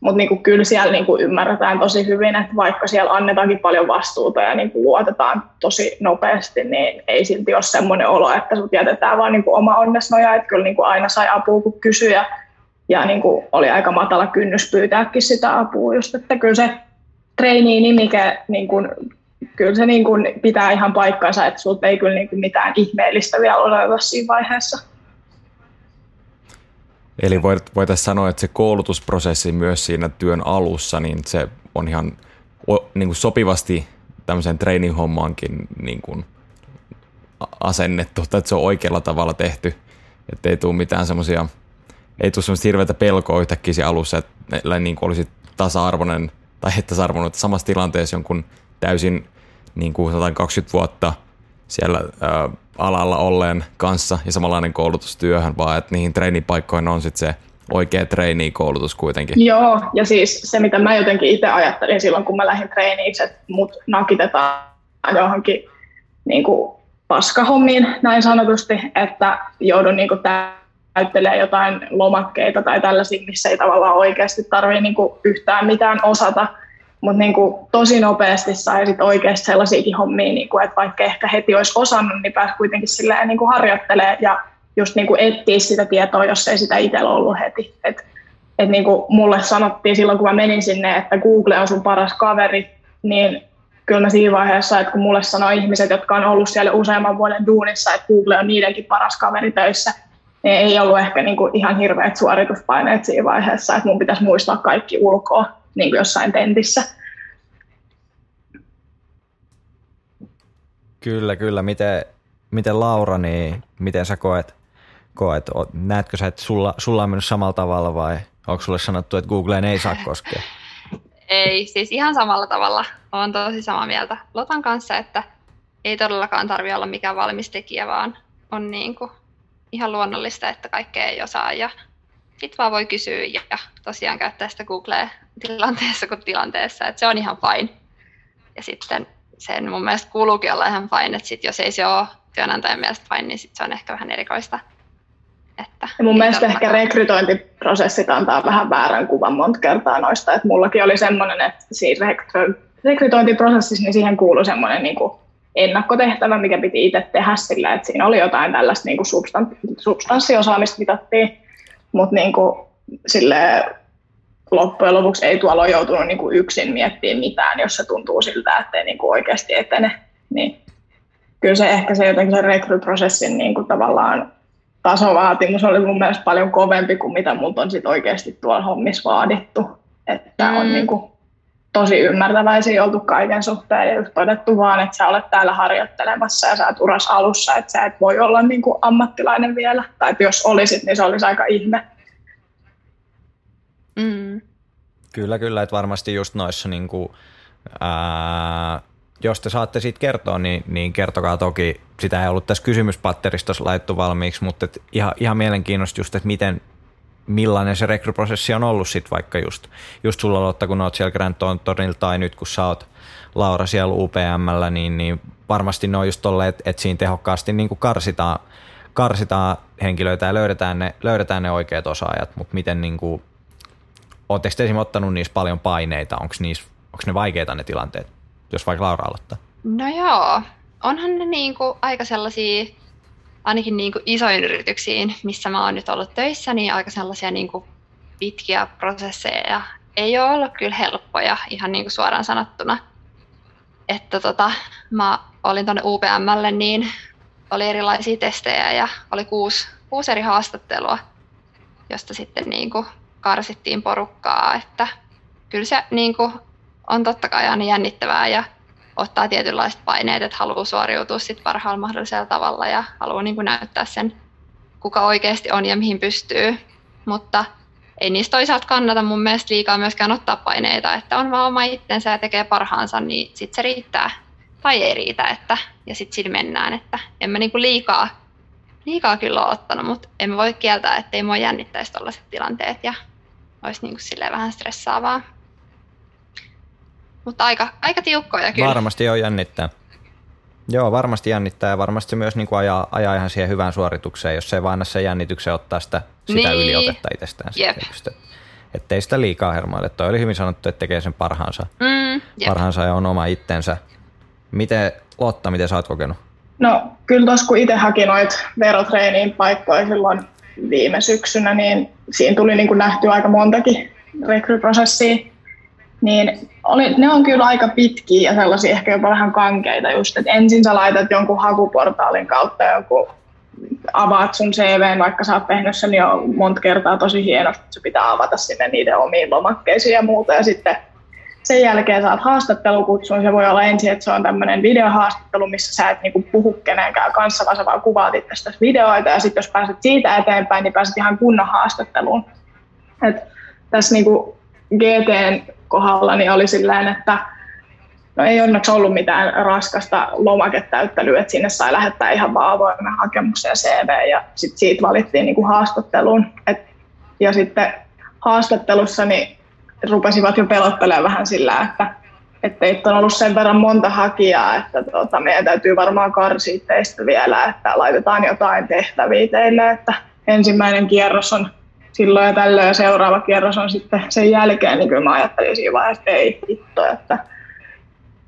mutta niinku, kyllä siellä niinku ymmärretään tosi hyvin, että vaikka siellä annetaankin paljon vastuuta ja niinku luotetaan tosi nopeasti, niin ei silti ole semmoinen olo, että sut jätetään vaan niinku oma onnes että kyllä niinku aina sai apua, kun kysyi ja, ja niinku oli aika matala kynnys pyytääkin sitä apua, just, että kyllä se treeniin nimike, niinku, kyllä se niinku pitää ihan paikkansa, että sulta ei kyllä niinku mitään ihmeellistä vielä ole siinä vaiheessa. Eli voitaisiin sanoa, että se koulutusprosessi myös siinä työn alussa, niin se on ihan niin kuin sopivasti tämmöiseen training-hommaankin niin kuin asennettu, tai että se on oikealla tavalla tehty, että ei tule mitään semmoisia, ei tule semmoista hirveätä pelkoa yhtäkkiä siinä alussa, että niin kuin olisi tasa-arvoinen, tai että tasa-arvoinen, että samassa tilanteessa jonkun täysin niin kuin 120 vuotta siellä ää, alalla olleen kanssa ja samanlainen koulutustyöhön, vaan että niihin treenipaikkoihin on sitten se oikea treenikoulutus kuitenkin. Joo, ja siis se mitä mä jotenkin itse ajattelin silloin, kun mä lähdin treeniin, että mut nakitetaan johonkin niin kuin paskahommiin näin sanotusti, että joudun niin kuin täyttelee jotain lomakkeita tai tällaisia, missä ei tavallaan oikeasti tarvitse niin yhtään mitään osata, mutta niin tosi nopeasti sai sit oikeasti sellaisiakin hommia, niin kuin, että vaikka ehkä heti olisi osannut, niin pääsi kuitenkin silleen niin harjoittelemaan ja just niin kuin etsiä sitä tietoa, jos ei sitä itsellä ollut heti. Et, et niin kuin mulle sanottiin silloin, kun mä menin sinne, että Google on sun paras kaveri, niin kyllä mä siinä vaiheessa, että kun mulle sanoi ihmiset, jotka on ollut siellä useamman vuoden duunissa, että Google on niidenkin paras kaveri töissä, niin ei ollut ehkä niin kuin ihan hirveät suorituspaineet siinä vaiheessa, että mun pitäisi muistaa kaikki ulkoa niin kuin jossain tentissä. Kyllä, kyllä. Miten, miten Laura, niin miten sä koet, koet näetkö sä, että sulla, sulla on mennyt samalla tavalla vai onko sulle sanottu, että Googleen ei saa koskea? Ei, siis ihan samalla tavalla. Olen tosi samaa mieltä Lotan kanssa, että ei todellakaan tarvitse olla mikään valmis tekijä, vaan on niin kuin ihan luonnollista, että kaikkea ei osaa ja sitten vaan voi kysyä ja tosiaan käyttää sitä Googlea tilanteessa kuin tilanteessa, että se on ihan fine. Ja sitten sen mun mielestä kuuluukin olla ihan fine, että sit jos ei se ole työnantajan mielestä fine, niin sit se on ehkä vähän erikoista. Että ja mun mielestä ehkä rekrytointiprosessit antaa vähän väärän kuvan monta kertaa noista, että mullakin oli semmoinen, että siinä rekrytointiprosessissa niin siihen kuului semmoinen niin kuin ennakkotehtävä, mikä piti itse tehdä sillä, että siinä oli jotain tällaista niin kuin substanssiosaamista mitattiin, mutta niin kuin, sille loppujen lopuksi ei tuolla ole joutunut niin kuin yksin miettimään mitään, jos se tuntuu siltä, että ei niin kuin oikeasti etene. Niin kyllä se ehkä se jotenkin se rekryprosessin niin kuin tavallaan tasovaatimus oli mun mielestä paljon kovempi kuin mitä multa on sit oikeasti tuolla hommissa vaadittu. Että mm. on niin kuin tosi ymmärtäväisiä oltu kaiken suhteen ja todettu vaan, että sä olet täällä harjoittelemassa ja sä oot uras alussa, että sä et voi olla niin kuin ammattilainen vielä. Tai että jos olisit, niin se olisi aika ihme. Mm. Kyllä, kyllä, että varmasti just noissa niin kuin, ää, jos te saatte siitä kertoa, niin, niin kertokaa toki. Sitä ei ollut tässä kysymyspatteristossa laittu valmiiksi, mutta et ihan, ihan mielenkiinnosta just, että miten, millainen se rekryprosessi on ollut sitten vaikka just, just sulla Lotta, kun oot siellä Grand Thorntonilla tai nyt kun sä oot Laura siellä UPMllä, niin, niin varmasti ne on just tolleen, että, että siinä tehokkaasti niin kuin karsitaan, karsitaan henkilöitä ja löydetään ne, löydetään ne oikeat osaajat, mutta miten niin kuin, Oletteko te esimerkiksi ottanut niissä paljon paineita? Onko, ne vaikeita ne tilanteet, jos vaikka Laura aloittaa? No joo, onhan ne niinku aika sellaisia, ainakin niinku isoin yrityksiin, missä mä oon nyt ollut töissä, niin aika sellaisia niinku pitkiä prosesseja. Ei ole ollut kyllä helppoja, ihan niinku suoraan sanottuna. Että tota, mä olin tuonne UPMlle, niin oli erilaisia testejä ja oli kuusi, kuusi eri haastattelua, josta sitten niinku karsittiin porukkaa, että kyllä se niin kuin, on totta kai aina jännittävää ja ottaa tietynlaiset paineet, että haluaa suoriutua sit parhaalla mahdollisella tavalla ja haluaa niin kuin näyttää sen, kuka oikeasti on ja mihin pystyy. Mutta ei niistä toisaalta kannata mun mielestä liikaa myöskään ottaa paineita, että on vaan oma itsensä ja tekee parhaansa, niin sitten se riittää tai ei riitä, että, ja sitten sillä mennään, että en mä niinku liikaa, liikaa kyllä ole ottanut, mutta en voi kieltää, ettei mua jännittäisi tällaiset tilanteet ja olisi niin kuin vähän stressaavaa. Mutta aika, aika tiukkoja kyllä. Varmasti on jännittää. Joo, varmasti jännittää ja varmasti se myös niin kuin ajaa, ajaa ihan siihen hyvään suoritukseen, jos se vaan se jännityksen ottaa sitä, sitä niin. yliotetta itsestään. Jep. Sitten, ettei sitä liikaa hermoille. Toi oli hyvin sanottu, että tekee sen parhaansa, mm, parhaansa ja on oma itsensä. Miten, Lotta, miten sä oot kokenut? No kyllä tuossa kun itse haki noit verotreeniin paikkoja silloin viime syksynä, niin siinä tuli niin kuin nähty aika montakin rekryprosessia. Niin oli, ne on kyllä aika pitkiä ja sellaisia ehkä jopa vähän kankeita just, että ensin sä laitat jonkun hakuportaalin kautta joku avaat sun CV, vaikka sä oot tehnyt sen jo monta kertaa tosi hienosti, että se pitää avata sinne niiden omiin lomakkeisiin ja muuta, ja sitten sen jälkeen saat haastattelukutsun. Se voi olla ensin, että se on tämmöinen videohaastattelu, missä sä et niinku puhu kenenkään kanssa, vaan sä vaan kuvaat itse videoita. Ja sitten jos pääset siitä eteenpäin, niin pääset ihan kunnon haastatteluun. Et tässä niinku GTn kohdalla niin oli silleen, että no ei onneksi ollut mitään raskasta lomaketäyttelyä, että sinne sai lähettää ihan vaan avoimen hakemuksen ja CV ja sit siitä valittiin niin kuin haastatteluun. Et, ja sitten haastattelussa niin rupesivat jo pelottelemaan vähän sillä, että että teitä on ollut sen verran monta hakijaa, että tota, meidän täytyy varmaan karsia teistä vielä, että laitetaan jotain tehtäviä teille, että ensimmäinen kierros on silloin ja tällöin ja seuraava kierros on sitten sen jälkeen, niin kyllä mä ajattelin siinä vaiheessa, että ei hitto, että,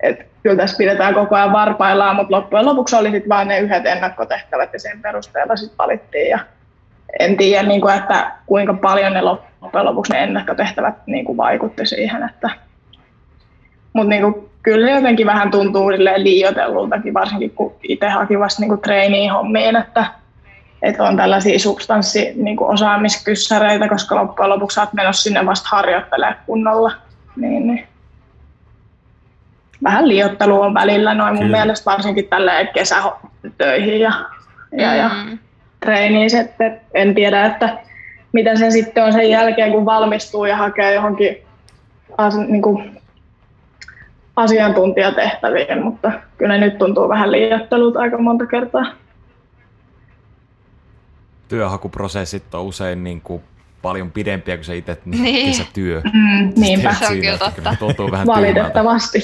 että kyllä tässä pidetään koko ajan varpaillaan, mutta loppujen lopuksi oli sitten vain ne yhdet ennakkotehtävät ja sen perusteella sitten valittiin ja en tiedä, niin kuin, että kuinka paljon ne lopuksi ne ennakkotehtävät niin kuin vaikutti siihen, että mutta niin kuin, kyllä jotenkin vähän tuntuu liioitellultakin, varsinkin kun itse haki vasta niin treiniin hommiin, että että on tällaisia substanssi niin osaamiskyssäreitä, koska loppujen lopuksi olet menossa sinne vasta harjoittelemaan kunnolla. Niin, niin. Vähän liottelu on välillä noin mun Kyllä. mielestä varsinkin tälle kesätöihin ja, ja, ja mm. treeniin. Että en tiedä, että mitä se sitten on sen jälkeen, kun valmistuu ja hakee johonkin as, niin kuin asiantuntijatehtäviin, mutta kyllä nyt tuntuu vähän liiottelut aika monta kertaa työhakuprosessit on usein niin kuin paljon pidempiä kuin se itse niin. niin. kesätyö. Mm, niinpä. Se on kyllä totta. Tuntuu vähän Valitettavasti.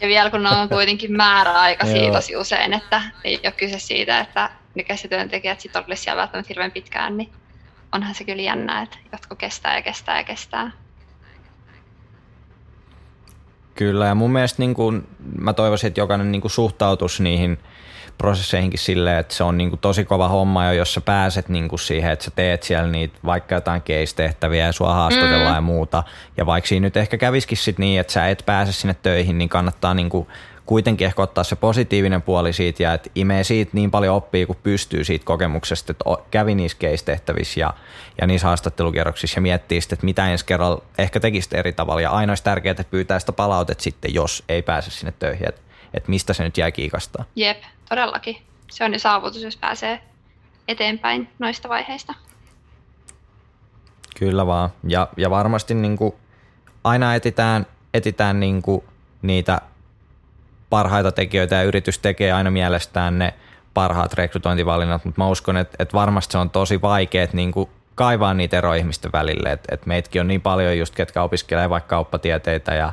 Ja vielä kun on kuitenkin määräaikaisia tosi usein, että ei ole kyse siitä, että ne käsityöntekijät sitten olisivat siellä välttämättä hirveän pitkään, niin onhan se kyllä jännä, että jotkut kestää ja kestää ja kestää. Kyllä, ja mun mielestä niin kun, mä toivoisin, että jokainen niin suhtautuisi niihin prosesseihinkin silleen, että se on niinku tosi kova homma jo, jos sä pääset niinku siihen, että sä teet siellä niitä vaikka jotain case-tehtäviä ja sua haastatellaan mm. ja muuta. Ja vaikka siinä nyt ehkä käviskin sit niin, että sä et pääse sinne töihin, niin kannattaa niinku kuitenkin ehkä ottaa se positiivinen puoli siitä ja että imee siitä niin paljon oppii kuin pystyy siitä kokemuksesta, että kävi niissä case-tehtävissä ja, ja niissä haastattelukierroksissa ja miettii sitten, että mitä ensi kerralla ehkä tekisi eri tavalla. Ja ainoa tärkeää, että pyytää sitä palautet sitten, jos ei pääse sinne töihin, että, että mistä se nyt jää kiikastaa. Jep, todellakin. Se on jo saavutus, jos pääsee eteenpäin noista vaiheista. Kyllä vaan. Ja, ja varmasti niin kuin aina etitään, etitään niin kuin niitä parhaita tekijöitä ja yritys tekee aina mielestään ne parhaat rekrytointivalinnat, mutta mä uskon, että, että varmasti se on tosi vaikea niin kuin kaivaa niitä eroja ihmisten välille. että että meitkin on niin paljon just, ketkä opiskelee vaikka kauppatieteitä ja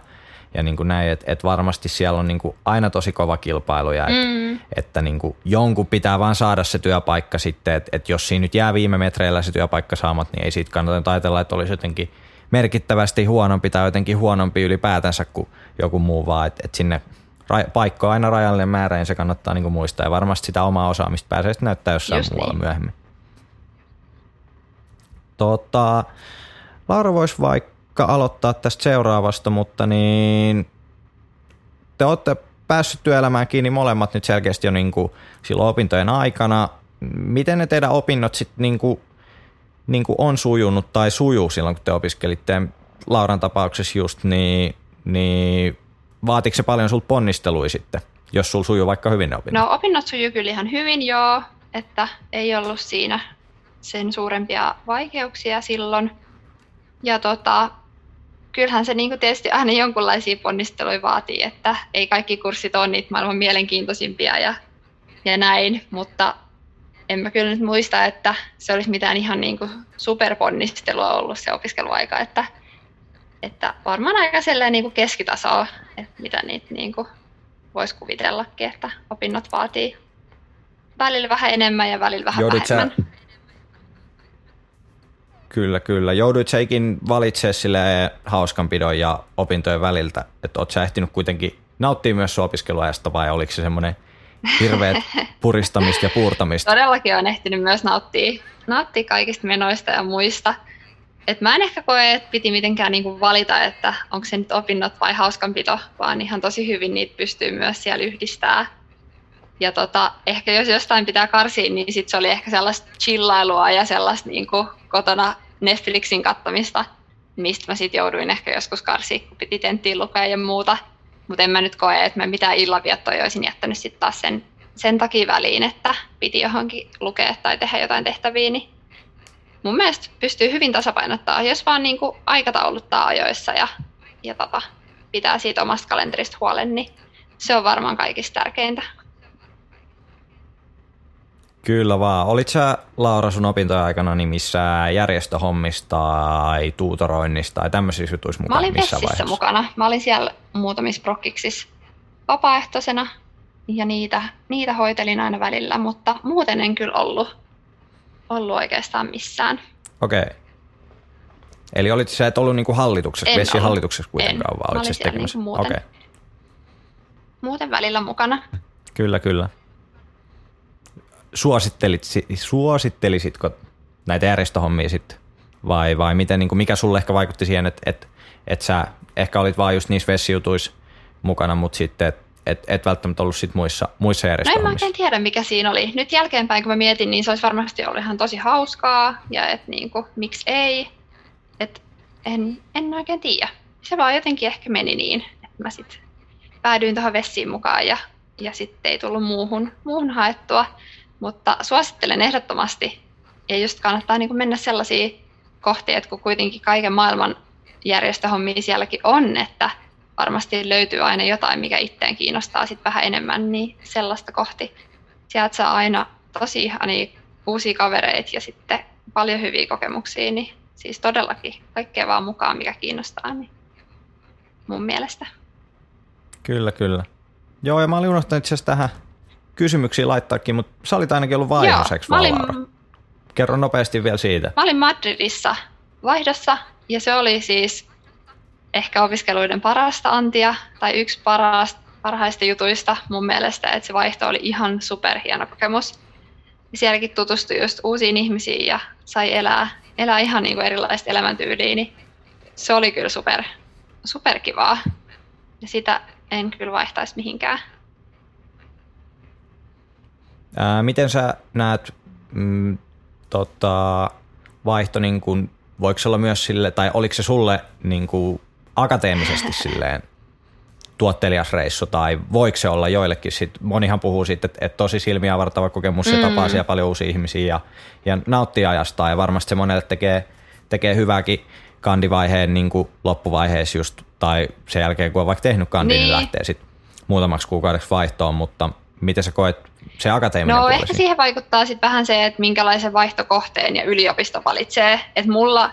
ja niin kuin näin, että et varmasti siellä on niin kuin aina tosi kova kilpailu ja että mm. että niin kuin jonkun pitää vaan saada se työpaikka sitten, että että jos siinä nyt jää viime metreillä se työpaikka saamat, niin ei siitä kannata ajatella, että olisi jotenkin merkittävästi huonompi tai jotenkin huonompi ylipäätänsä kuin joku muu, vaan että että sinne paikka on aina rajallinen määrä, ja se kannattaa niin kuin muistaa. Ja varmasti sitä omaa osaamista pääsee sitten näyttää jossain Just muualla niin. myöhemmin. Tota, Laura voisi vaikka vaikka aloittaa tästä seuraavasta, mutta niin te olette päässyt työelämään kiinni molemmat nyt selkeästi jo niin kuin silloin opintojen aikana. Miten ne teidän opinnot sitten niin kuin, niin kuin on sujunut tai sujuu silloin, kun te opiskelitte Lauran tapauksessa just, niin, niin vaatiko se paljon sulta ponnistelui sitten, jos sul sujuu vaikka hyvin ne opinnot? No opinnot sujuu kyllä ihan hyvin joo, että ei ollut siinä sen suurempia vaikeuksia silloin. Ja tota, kyllähän se niin tietysti aina jonkunlaisia ponnisteluja vaatii, että ei kaikki kurssit ole niitä maailman mielenkiintoisimpia ja, ja näin, mutta en mä kyllä nyt muista, että se olisi mitään ihan niin kuin superponnistelua ollut se opiskeluaika, että, että varmaan aika sellainen niin kuin keskitasoa, että mitä niitä niin kuin voisi kuvitellakin, että opinnot vaatii välillä vähän enemmän ja välillä vähän Joudut vähemmän. Sä Kyllä, kyllä. Jouduit sä ikin valitsemaan sille hauskanpidon ja opintojen väliltä, että oot sä ehtinyt kuitenkin nauttia myös sun opiskeluajasta vai oliko se semmoinen hirveät puristamista ja puurtamista? Todellakin on ehtinyt myös nauttia, nauttia kaikista menoista ja muista. Et mä en ehkä koe, että piti mitenkään niinku valita, että onko se nyt opinnot vai hauskanpito, vaan ihan tosi hyvin niitä pystyy myös siellä yhdistää. Ja tota, ehkä jos jostain pitää karsia, niin sit se oli ehkä sellaista chillailua ja sellaista niinku kotona Netflixin kattamista. mistä mä sitten jouduin ehkä joskus karsiin, kun piti tenttiin lukea ja muuta. Mutta en mä nyt koe, että mä mitään illanviettoja olisin jättänyt sitten taas sen, sen takia väliin, että piti johonkin lukea tai tehdä jotain tehtäviä, niin mun mielestä pystyy hyvin tasapainottaa, jos vaan niin kuin aikatauluttaa ajoissa ja, ja tota, pitää siitä omasta kalenterista huolen, niin se on varmaan kaikista tärkeintä. Kyllä vaan. Olit sä Laura sun opintojen aikana niin missä järjestöhommista tai tuutoroinnista tai tämmöisissä jutuissa mukana? Mä olin missä vaiheessa? mukana. Mä olin siellä muutamissa prokkiksissa vapaaehtoisena ja niitä, niitä hoitelin aina välillä, mutta muuten en kyllä ollut, ollut oikeastaan missään. Okei. Okay. Eli olit sä et ollut niinku hallituksessa, Vessin hallituksessa kuitenkaan, en. vaan olit siellä niinku muuten, okay. muuten välillä mukana. Kyllä, kyllä suosittelit, suosittelisitko näitä järjestöhommia sitten? Vai, vai miten, niin kuin mikä sulle ehkä vaikutti siihen, että et, et sä ehkä olit vaan just niissä vessijutuissa mukana, mutta sitten et, et, et välttämättä ollut sit muissa, muissa järjestöhommissa? No en mä oikein tiedä, mikä siinä oli. Nyt jälkeenpäin, kun mä mietin, niin se olisi varmasti ollut ihan tosi hauskaa, ja että niin kuin, miksi ei. Et en, en oikein tiedä. Se vaan jotenkin ehkä meni niin, että mä sitten päädyin tuohon vessiin mukaan, ja, ja sitten ei tullut muuhun, muuhun haettua. Mutta suosittelen ehdottomasti, ja just kannattaa niin mennä sellaisiin kohtiin, että kun kuitenkin kaiken maailman järjestöhommia sielläkin on, että varmasti löytyy aina jotain, mikä itteen kiinnostaa sit vähän enemmän, niin sellaista kohti. Sieltä saa aina tosi ihania uusia kavereita ja sitten paljon hyviä kokemuksia, niin siis todellakin kaikkea vaan mukaan, mikä kiinnostaa, niin mun mielestä. Kyllä, kyllä. Joo, ja mä olin unohtanut itse asiassa tähän kysymyksiä laittaakin, mutta sä olit ainakin ollut vaihdoseksi Joo, olin, Kerro nopeasti vielä siitä. Mä olin Madridissa vaihdossa ja se oli siis ehkä opiskeluiden parasta antia tai yksi parasta, parhaista jutuista mun mielestä, että se vaihto oli ihan superhieno kokemus. Ja sielläkin tutustui just uusiin ihmisiin ja sai elää, elää ihan niin kuin erilaista elämäntyyliä, niin se oli kyllä super, superkivaa. Ja sitä en kyllä vaihtaisi mihinkään. Ää, miten sä näet mm, tota, vaihto, niin kun, voiko se olla myös sille, tai oliko se sulle niin kuin, akateemisesti silleen tuottelias reissu, tai voiko se olla joillekin, sit, monihan puhuu siitä, että, että tosi silmiä avartava kokemus, se mm. tapaa siellä paljon uusia ihmisiä ja, ja nauttii ajasta, ja varmasti se monelle tekee, tekee hyvääkin kandivaiheen niin kuin loppuvaiheessa just, tai sen jälkeen kun on vaikka tehnyt kandin, niin, niin lähtee sitten muutamaksi kuukaudeksi vaihtoon, mutta miten sä koet se akateeminen No puoli ehkä siihen vaikuttaa sitten vähän se, että minkälaisen vaihtokohteen ja yliopisto valitsee. Että mulla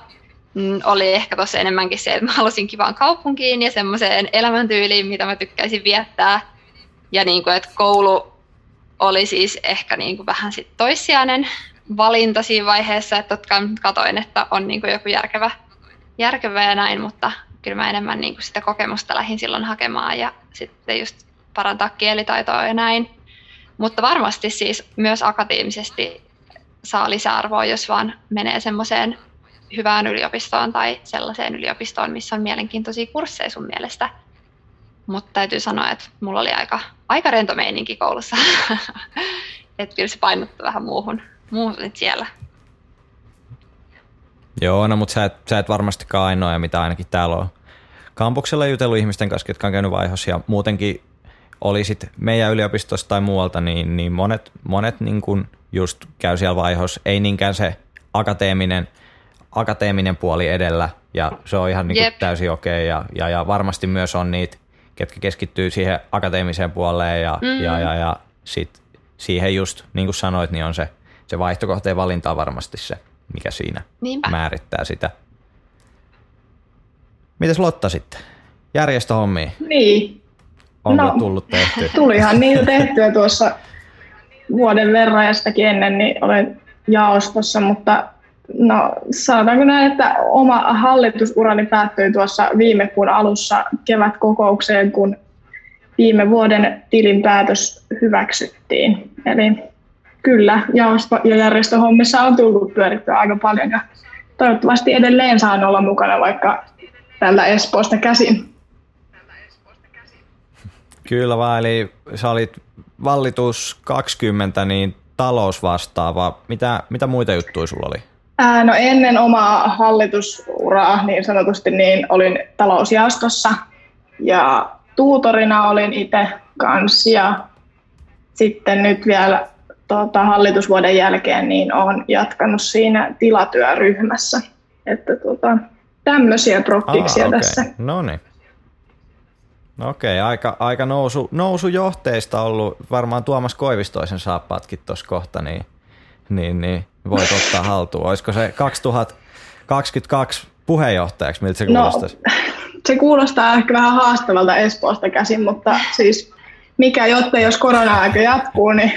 oli ehkä tuossa enemmänkin se, että mä halusin kivaan kaupunkiin ja semmoiseen elämäntyyliin, mitä mä tykkäisin viettää. Ja niin kuin, että koulu oli siis ehkä niin kuin vähän sit toissijainen valinta siinä vaiheessa, että totta katoin, että on niin kuin joku järkevä, järkevä ja näin, mutta kyllä mä enemmän niin kuin sitä kokemusta lähdin silloin hakemaan ja sitten just parantaa kielitaitoa ja näin. Mutta varmasti siis myös akateemisesti saa lisäarvoa, jos vaan menee semmoiseen hyvään yliopistoon tai sellaiseen yliopistoon, missä on mielenkiintoisia kursseja sun mielestä. Mutta täytyy sanoa, että mulla oli aika, aika rento meininki koulussa. että kyllä se painottu vähän muuhun, muuhun siellä. Joo, no mutta sä et, sä et varmastikaan ainoa, mitä ainakin täällä on kampuksella jutellut ihmisten kanssa, jotka on käynyt vaihossa ja muutenkin olisit meidän yliopistosta tai muualta, niin, niin monet, monet niin kuin just käy siellä vaihossa. Ei niinkään se akateeminen, akateeminen puoli edellä, ja se on ihan niin kuin täysin okei. Okay, ja, ja, ja varmasti myös on niitä, ketkä keskittyy siihen akateemiseen puoleen, ja, mm-hmm. ja, ja, ja sit siihen just, niin kuin sanoit, niin on se, se vaihtokohteen valinta on varmasti se, mikä siinä Niinpä. määrittää sitä. Mites Lotta sitten? Järjestöhommia? Niin, Onko no, tullut tehtyä? Tulihan niitä tehtyä tuossa vuoden verran ja sitäkin ennen, niin olen jaostossa, mutta no sanotaanko näin, että oma hallitusurani päättyi tuossa viime kuun alussa kevätkokoukseen, kun viime vuoden tilinpäätös hyväksyttiin. Eli kyllä, jaosto- ja järjestöhommissa on tullut pyörittyä aika paljon ja toivottavasti edelleen saan olla mukana vaikka tällä Espoosta käsin. Kyllä vaan, eli sä olit vallitus 20, niin talousvastaava. Mitä, mitä muita juttuja sulla oli? Ää, no ennen omaa hallitusuraa niin sanotusti niin olin talousjaostossa ja tuutorina olin itse kanssa ja sitten nyt vielä tota, hallitusvuoden jälkeen niin olen jatkanut siinä tilatyöryhmässä. Että tota, tämmöisiä prokkiksia okay. tässä. No niin. Okei, okay, aika, aika nousu, nousujohteista ollut. Varmaan Tuomas Koivistoisen saappaatkin tuossa kohta, niin, niin, niin voit ottaa haltuun. Olisiko se 2022 puheenjohtajaksi, miltä se kuulostaisi? No, se kuulostaa ehkä vähän haastavalta Espoosta käsin, mutta siis mikä jotta jos korona-aika jatkuu, niin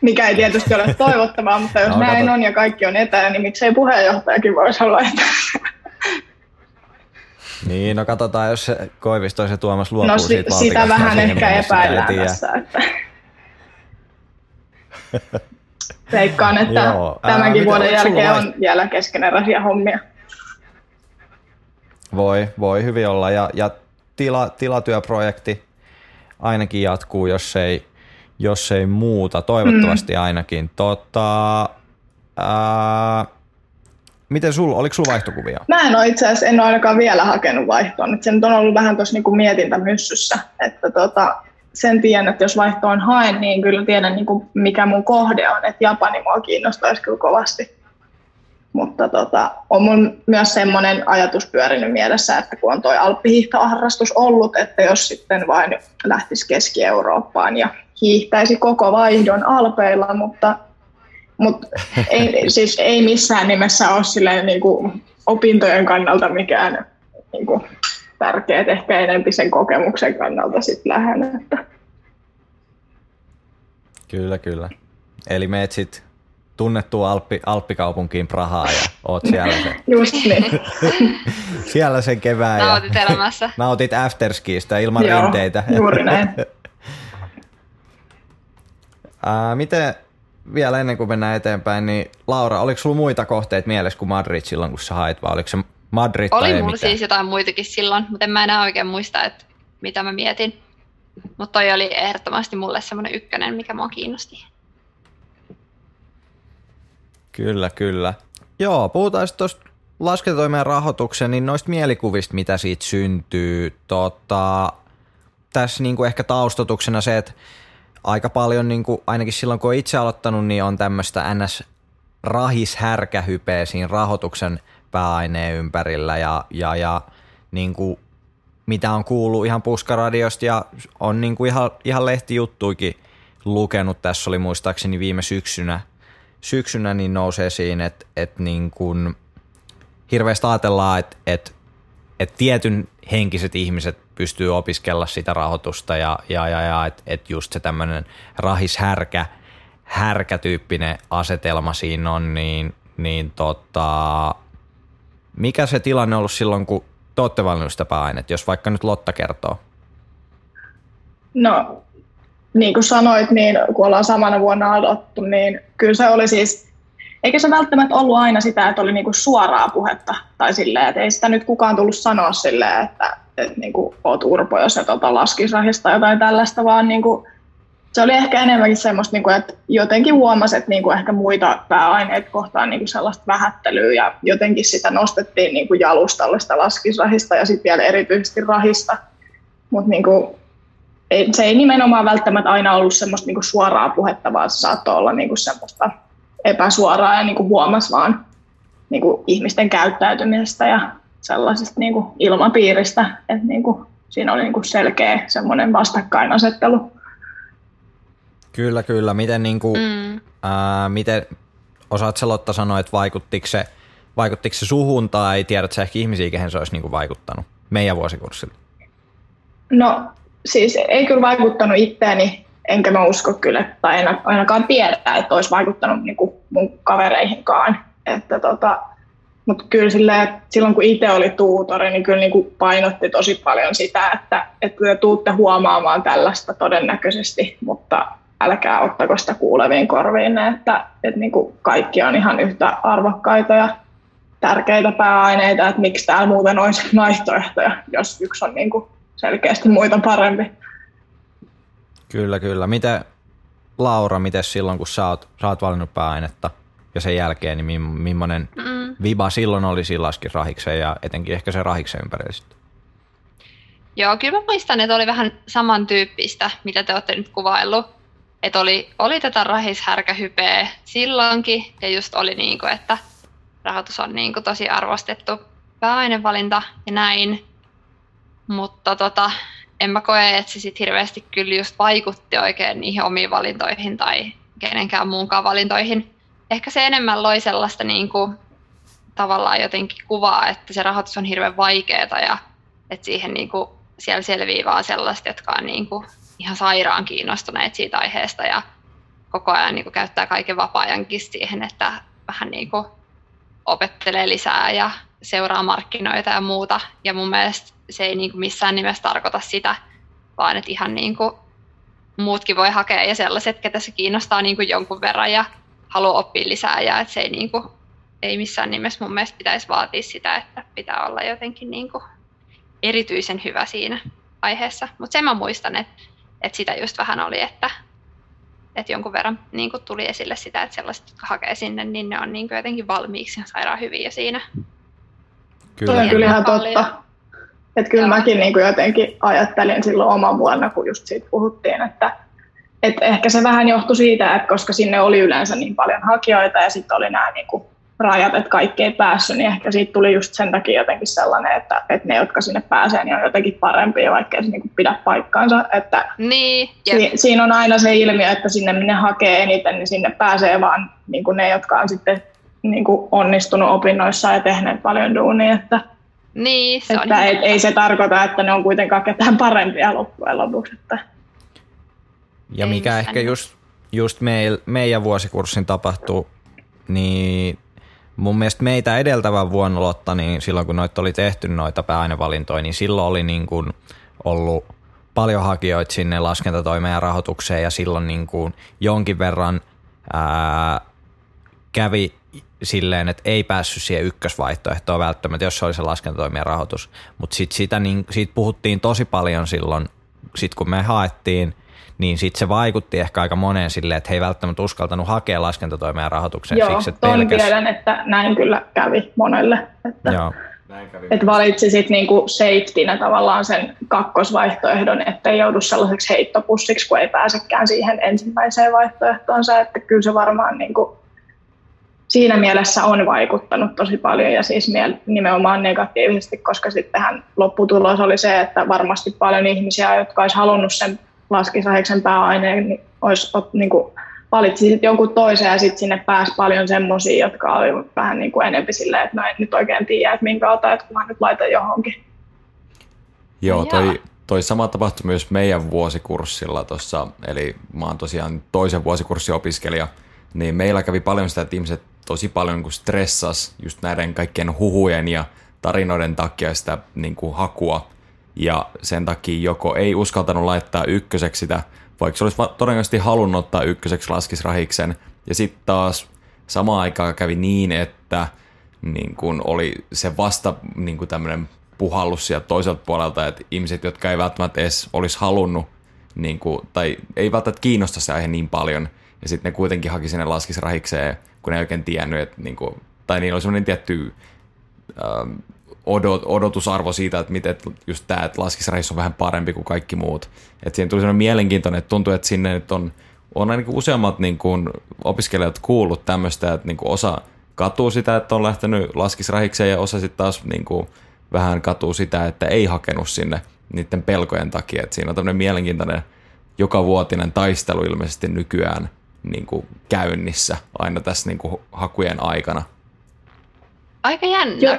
mikä ei tietysti ole toivottavaa, mutta jos no, näin kato. on ja kaikki on etänä, niin miksei puheenjohtajakin voisi olla etänä. Niin, no katsotaan, jos se Koivisto se Tuomas luopuu no, siitä sitä vähän ehkä epäillään tässä. Että... Veikkaan, että Joo. tämänkin Ää, vuoden jälkeen on vielä keskeneräisiä hommia. Voi, voi hyvin olla. Ja, ja tila, tilatyöprojekti ainakin jatkuu, jos ei, jos ei muuta. Toivottavasti mm. ainakin. Tota, ää, miten sul, oliko sulla vaihtokuvia? Mä en ole itse asiassa, en ole ainakaan vielä hakenut vaihtoon. Se nyt on ollut vähän tuossa niinku mietintämyssyssä, että tota, sen tiedän, että jos vaihtoon haen, niin kyllä tiedän niin kuin mikä mun kohde on, että Japani mua kiinnostaisi kyllä kovasti. Mutta tota, on mun myös semmoinen ajatus pyörinyt mielessä, että kun on toi alppihiihtoharrastus ollut, että jos sitten vain lähtisi Keski-Eurooppaan ja hiihtäisi koko vaihdon alpeilla, mutta, mutta ei, siis ei missään nimessä ole silleen niin kuin opintojen kannalta mikään niin kuin tärkeät, ehkä enempi sen kokemuksen kannalta sitten lähden. Että. Kyllä, kyllä. Eli meet sitten tunnettuun Alppi, Alppikaupunkiin Prahaan ja oot siellä sen. Just niin. siellä sen kevään. Nautit elämässä. Nautit afterskiista ilman Joo, rinteitä. juuri näin. Ää, miten vielä ennen kuin mennään eteenpäin, niin Laura, oliko sulla muita kohteita mielessä kuin Madrid silloin, kun sä hait, vai oliko se Madrid Oli tai mulla siis jotain muitakin silloin, mutta en mä enää oikein muista, että mitä mä mietin. Mutta toi oli ehdottomasti mulle semmoinen ykkönen, mikä mua kiinnosti. Kyllä, kyllä. Joo, puhutaan sitten tuosta laskentatoimen rahoituksen, niin noista mielikuvista, mitä siitä syntyy. Tota, tässä niinku ehkä taustotuksena se, että aika paljon, niinku, ainakin silloin kun on itse aloittanut, niin on tämmöistä ns rahishärkähypeä siinä rahoituksen pääaineen ympärillä ja, ja, ja niin kuin, mitä on kuullut ihan puskaradiosta ja on niin kuin ihan, ihan lehtijuttuikin lukenut. Tässä oli muistaakseni viime syksynä, syksynä niin nousee siinä, että, että niin kuin hirveästi ajatellaan, että, että, että tietyn henkiset ihmiset pystyy opiskella sitä rahoitusta ja, ja, ja, ja että, että just se tämmöinen rahishärkä, härkätyyppinen asetelma siinä on, niin, niin tota, mikä se tilanne on ollut silloin, kun te olette valinnut sitä pääainet, jos vaikka nyt Lotta kertoo? No, niin kuin sanoit, niin kun ollaan samana vuonna aloittu, niin kyllä se oli siis, eikä se välttämättä ollut aina sitä, että oli niin kuin suoraa puhetta tai silleen, että ei sitä nyt kukaan tullut sanoa silleen, että, että niin kuin oot urpo, jos et ota laskisrahista tai jotain tällaista, vaan niin kuin se oli ehkä enemmänkin semmoista, niin kuin, että jotenkin huomasi, että niin kuin ehkä muita pääaineita kohtaan niin kuin sellaista vähättelyä ja jotenkin sitä nostettiin niin kuin jalustalle sitä laskisrahista ja sitten vielä erityisesti rahista. Mutta niin kuin, se ei nimenomaan välttämättä aina ollut semmoista niin kuin suoraa puhetta, vaan se saattoi olla niin kuin semmoista epäsuoraa ja niin kuin huomasi vaan niin kuin ihmisten käyttäytymisestä ja sellaisesta niin kuin ilmapiiristä, että niin kuin, siinä oli niin kuin selkeä semmoinen vastakkainasettelu. Kyllä, kyllä. Miten, niin kuin, mm. ää, miten osaat sä Lotta sanoa, että vaikuttiko se, vaikuttiko se suhun tai tiedät sä ehkä ihmisiä, kehen se olisi niin kuin vaikuttanut meidän vuosikurssilla? No siis ei kyllä vaikuttanut itteeni, enkä mä usko kyllä, tai en ainakaan tiedä, että olisi vaikuttanut niin kuin mun kavereihinkaan. Että tota, mutta kyllä silleen, silloin kun itse oli tuutori, niin kyllä niin kuin painotti tosi paljon sitä, että, että te tuutte huomaamaan tällaista todennäköisesti, mutta älkää ottako sitä kuuleviin korviin, että, että niin kuin kaikki on ihan yhtä arvokkaita ja tärkeitä pääaineita, että miksi täällä muuten olisi vaihtoehtoja, jos yksi on niin kuin selkeästi muita parempi. Kyllä, kyllä. Miten Laura, miten silloin kun sä oot, sä oot valinnut pääainetta? ja sen jälkeen, niin millainen mm. viba silloin oli siinä laskisrahikseen ja etenkin ehkä se rahiksen ympärillä sitten? Joo, kyllä mä muistan, että oli vähän samantyyppistä, mitä te olette nyt kuvaillut. Että oli, oli tätä rahishärkähypeä silloinkin, ja just oli niin kuin, että rahoitus on niin kuin tosi arvostettu pääainevalinta ja näin. Mutta tota, en mä koe, että se sit hirveästi kyllä just vaikutti oikein niihin omiin valintoihin tai kenenkään muunkaan valintoihin. Ehkä se enemmän loi sellaista niin kuin, tavallaan jotenkin kuvaa, että se rahoitus on hirveän vaikeaa ja että siihen niin kuin, siellä selvii vaan sellaista, jotka on niin kuin, ihan sairaan kiinnostuneet siitä aiheesta ja koko ajan niin kuin, käyttää kaiken vapaa-ajankin siihen, että vähän niin kuin, opettelee lisää ja seuraa markkinoita ja muuta. Ja mun mielestä se ei niin kuin missään nimessä tarkoita sitä, vaan että ihan niin kuin muutkin voi hakea ja sellaiset, ketä se kiinnostaa niin kuin jonkun verran ja haluaa oppia lisää ja että se ei, niin kuin, ei missään nimessä mun mielestä pitäisi vaatia sitä, että pitää olla jotenkin niin kuin erityisen hyvä siinä aiheessa. Mutta sen mä muistan, että, että sitä just vähän oli, että, että jonkun verran niin kuin tuli esille sitä, että sellaiset, jotka hakee sinne, niin ne on niin kuin jotenkin valmiiksi sairaan hyviä siinä. Kyllä. Toi on kyllä ihan totta. Että kyllä Joo. mäkin niin kuin jotenkin ajattelin silloin oman vuonna, kun just siitä puhuttiin, että, että ehkä se vähän johtui siitä, että koska sinne oli yleensä niin paljon hakijoita ja sitten oli nämä niin kuin rajat, että kaikki ei päässyt, niin ehkä siitä tuli just sen takia jotenkin sellainen, että, että ne, jotka sinne pääsee, niin on jotenkin parempia, vaikka se niin pidä paikkaansa. Että niin, si- siinä on aina se ilmiö, että sinne minne hakee eniten, niin sinne pääsee vaan niin kuin ne, jotka on sitten niin kuin onnistunut opinnoissa ja tehneet paljon duunia. Että, niin, se että on ei, ei se tarkoita, että ne on kuitenkaan ketään parempia loppujen lopuksi. Että. Ja mikä ehkä just, just meil, meidän vuosikurssin tapahtuu, niin mun mielestä meitä edeltävän vuonna Lotta, niin silloin kun noita oli tehty noita pääainevalintoja, niin silloin oli niin kuin ollut paljon hakijoita sinne laskentatoimeen ja rahoitukseen ja silloin niin kuin jonkin verran ää, kävi silleen, että ei päässyt siihen ykkösvaihtoehtoon välttämättä, jos se oli se laskentatoimien rahoitus. Mutta sitten siitä, niin, siitä puhuttiin tosi paljon silloin, sit kun me haettiin niin sitten se vaikutti ehkä aika moneen silleen, että he ei välttämättä uskaltanut hakea laskentatoimea rahoitukseen. Joo, siksi, että pelkäs... tiedän, että näin kyllä kävi monelle. Että, Joo. Että valitsi sitten niinku safetynä tavallaan sen kakkosvaihtoehdon, ettei joudu sellaiseksi heittopussiksi, kun ei pääsekään siihen ensimmäiseen vaihtoehtoonsa. Että kyllä se varmaan niinku siinä mielessä on vaikuttanut tosi paljon ja siis nimenomaan negatiivisesti, koska sittenhän lopputulos oli se, että varmasti paljon ihmisiä, jotka olisi halunnut sen laskisaheksen pääaineen, niin, olisi, niin kuin, valitsi sitten jonkun toisen ja sitten sinne pääsi paljon semmoisia, jotka oli vähän niin kuin enemmän silleen, että mä en nyt oikein tiedä, että minkä otan, että kun mä nyt laitan johonkin. Joo, toi, toi sama tapahtui myös meidän vuosikurssilla tuossa, eli mä oon tosiaan toisen vuosikurssin opiskelija, niin meillä kävi paljon sitä, että ihmiset tosi paljon niin stressas just näiden kaikkien huhujen ja tarinoiden takia sitä niin kuin hakua, ja sen takia joko ei uskaltanut laittaa ykköseksi sitä, vaikka se olisi todennäköisesti halunnut ottaa ykköseksi laskisrahiksen, ja sitten taas samaan aikaan kävi niin, että niin kun oli se vasta niin kun tämmöinen puhallus sieltä toiselta puolelta, että ihmiset, jotka ei välttämättä edes olisi halunnut, niin kun, tai ei välttämättä kiinnosta se aihe niin paljon, ja sitten ne kuitenkin haki sinne laskisrahikseen, kun ne ei oikein tiennyt, että niin kun, tai niillä oli semmoinen tietty ähm, odot, odotusarvo siitä, että miten just tämä, että laskisreissu on vähän parempi kuin kaikki muut. Että siihen tuli sellainen mielenkiintoinen, että tuntuu, että sinne nyt on, on ainakin useammat niin kuin, opiskelijat kuullut tämmöistä, että niin kuin osa katuu sitä, että on lähtenyt laskisrahikseen ja osa sitten taas niin kuin, vähän katuu sitä, että ei hakenut sinne niiden pelkojen takia. Että siinä on tämmöinen mielenkiintoinen joka vuotinen taistelu ilmeisesti nykyään niin kuin käynnissä aina tässä niin kuin hakujen aikana. Aika jännä. Jo,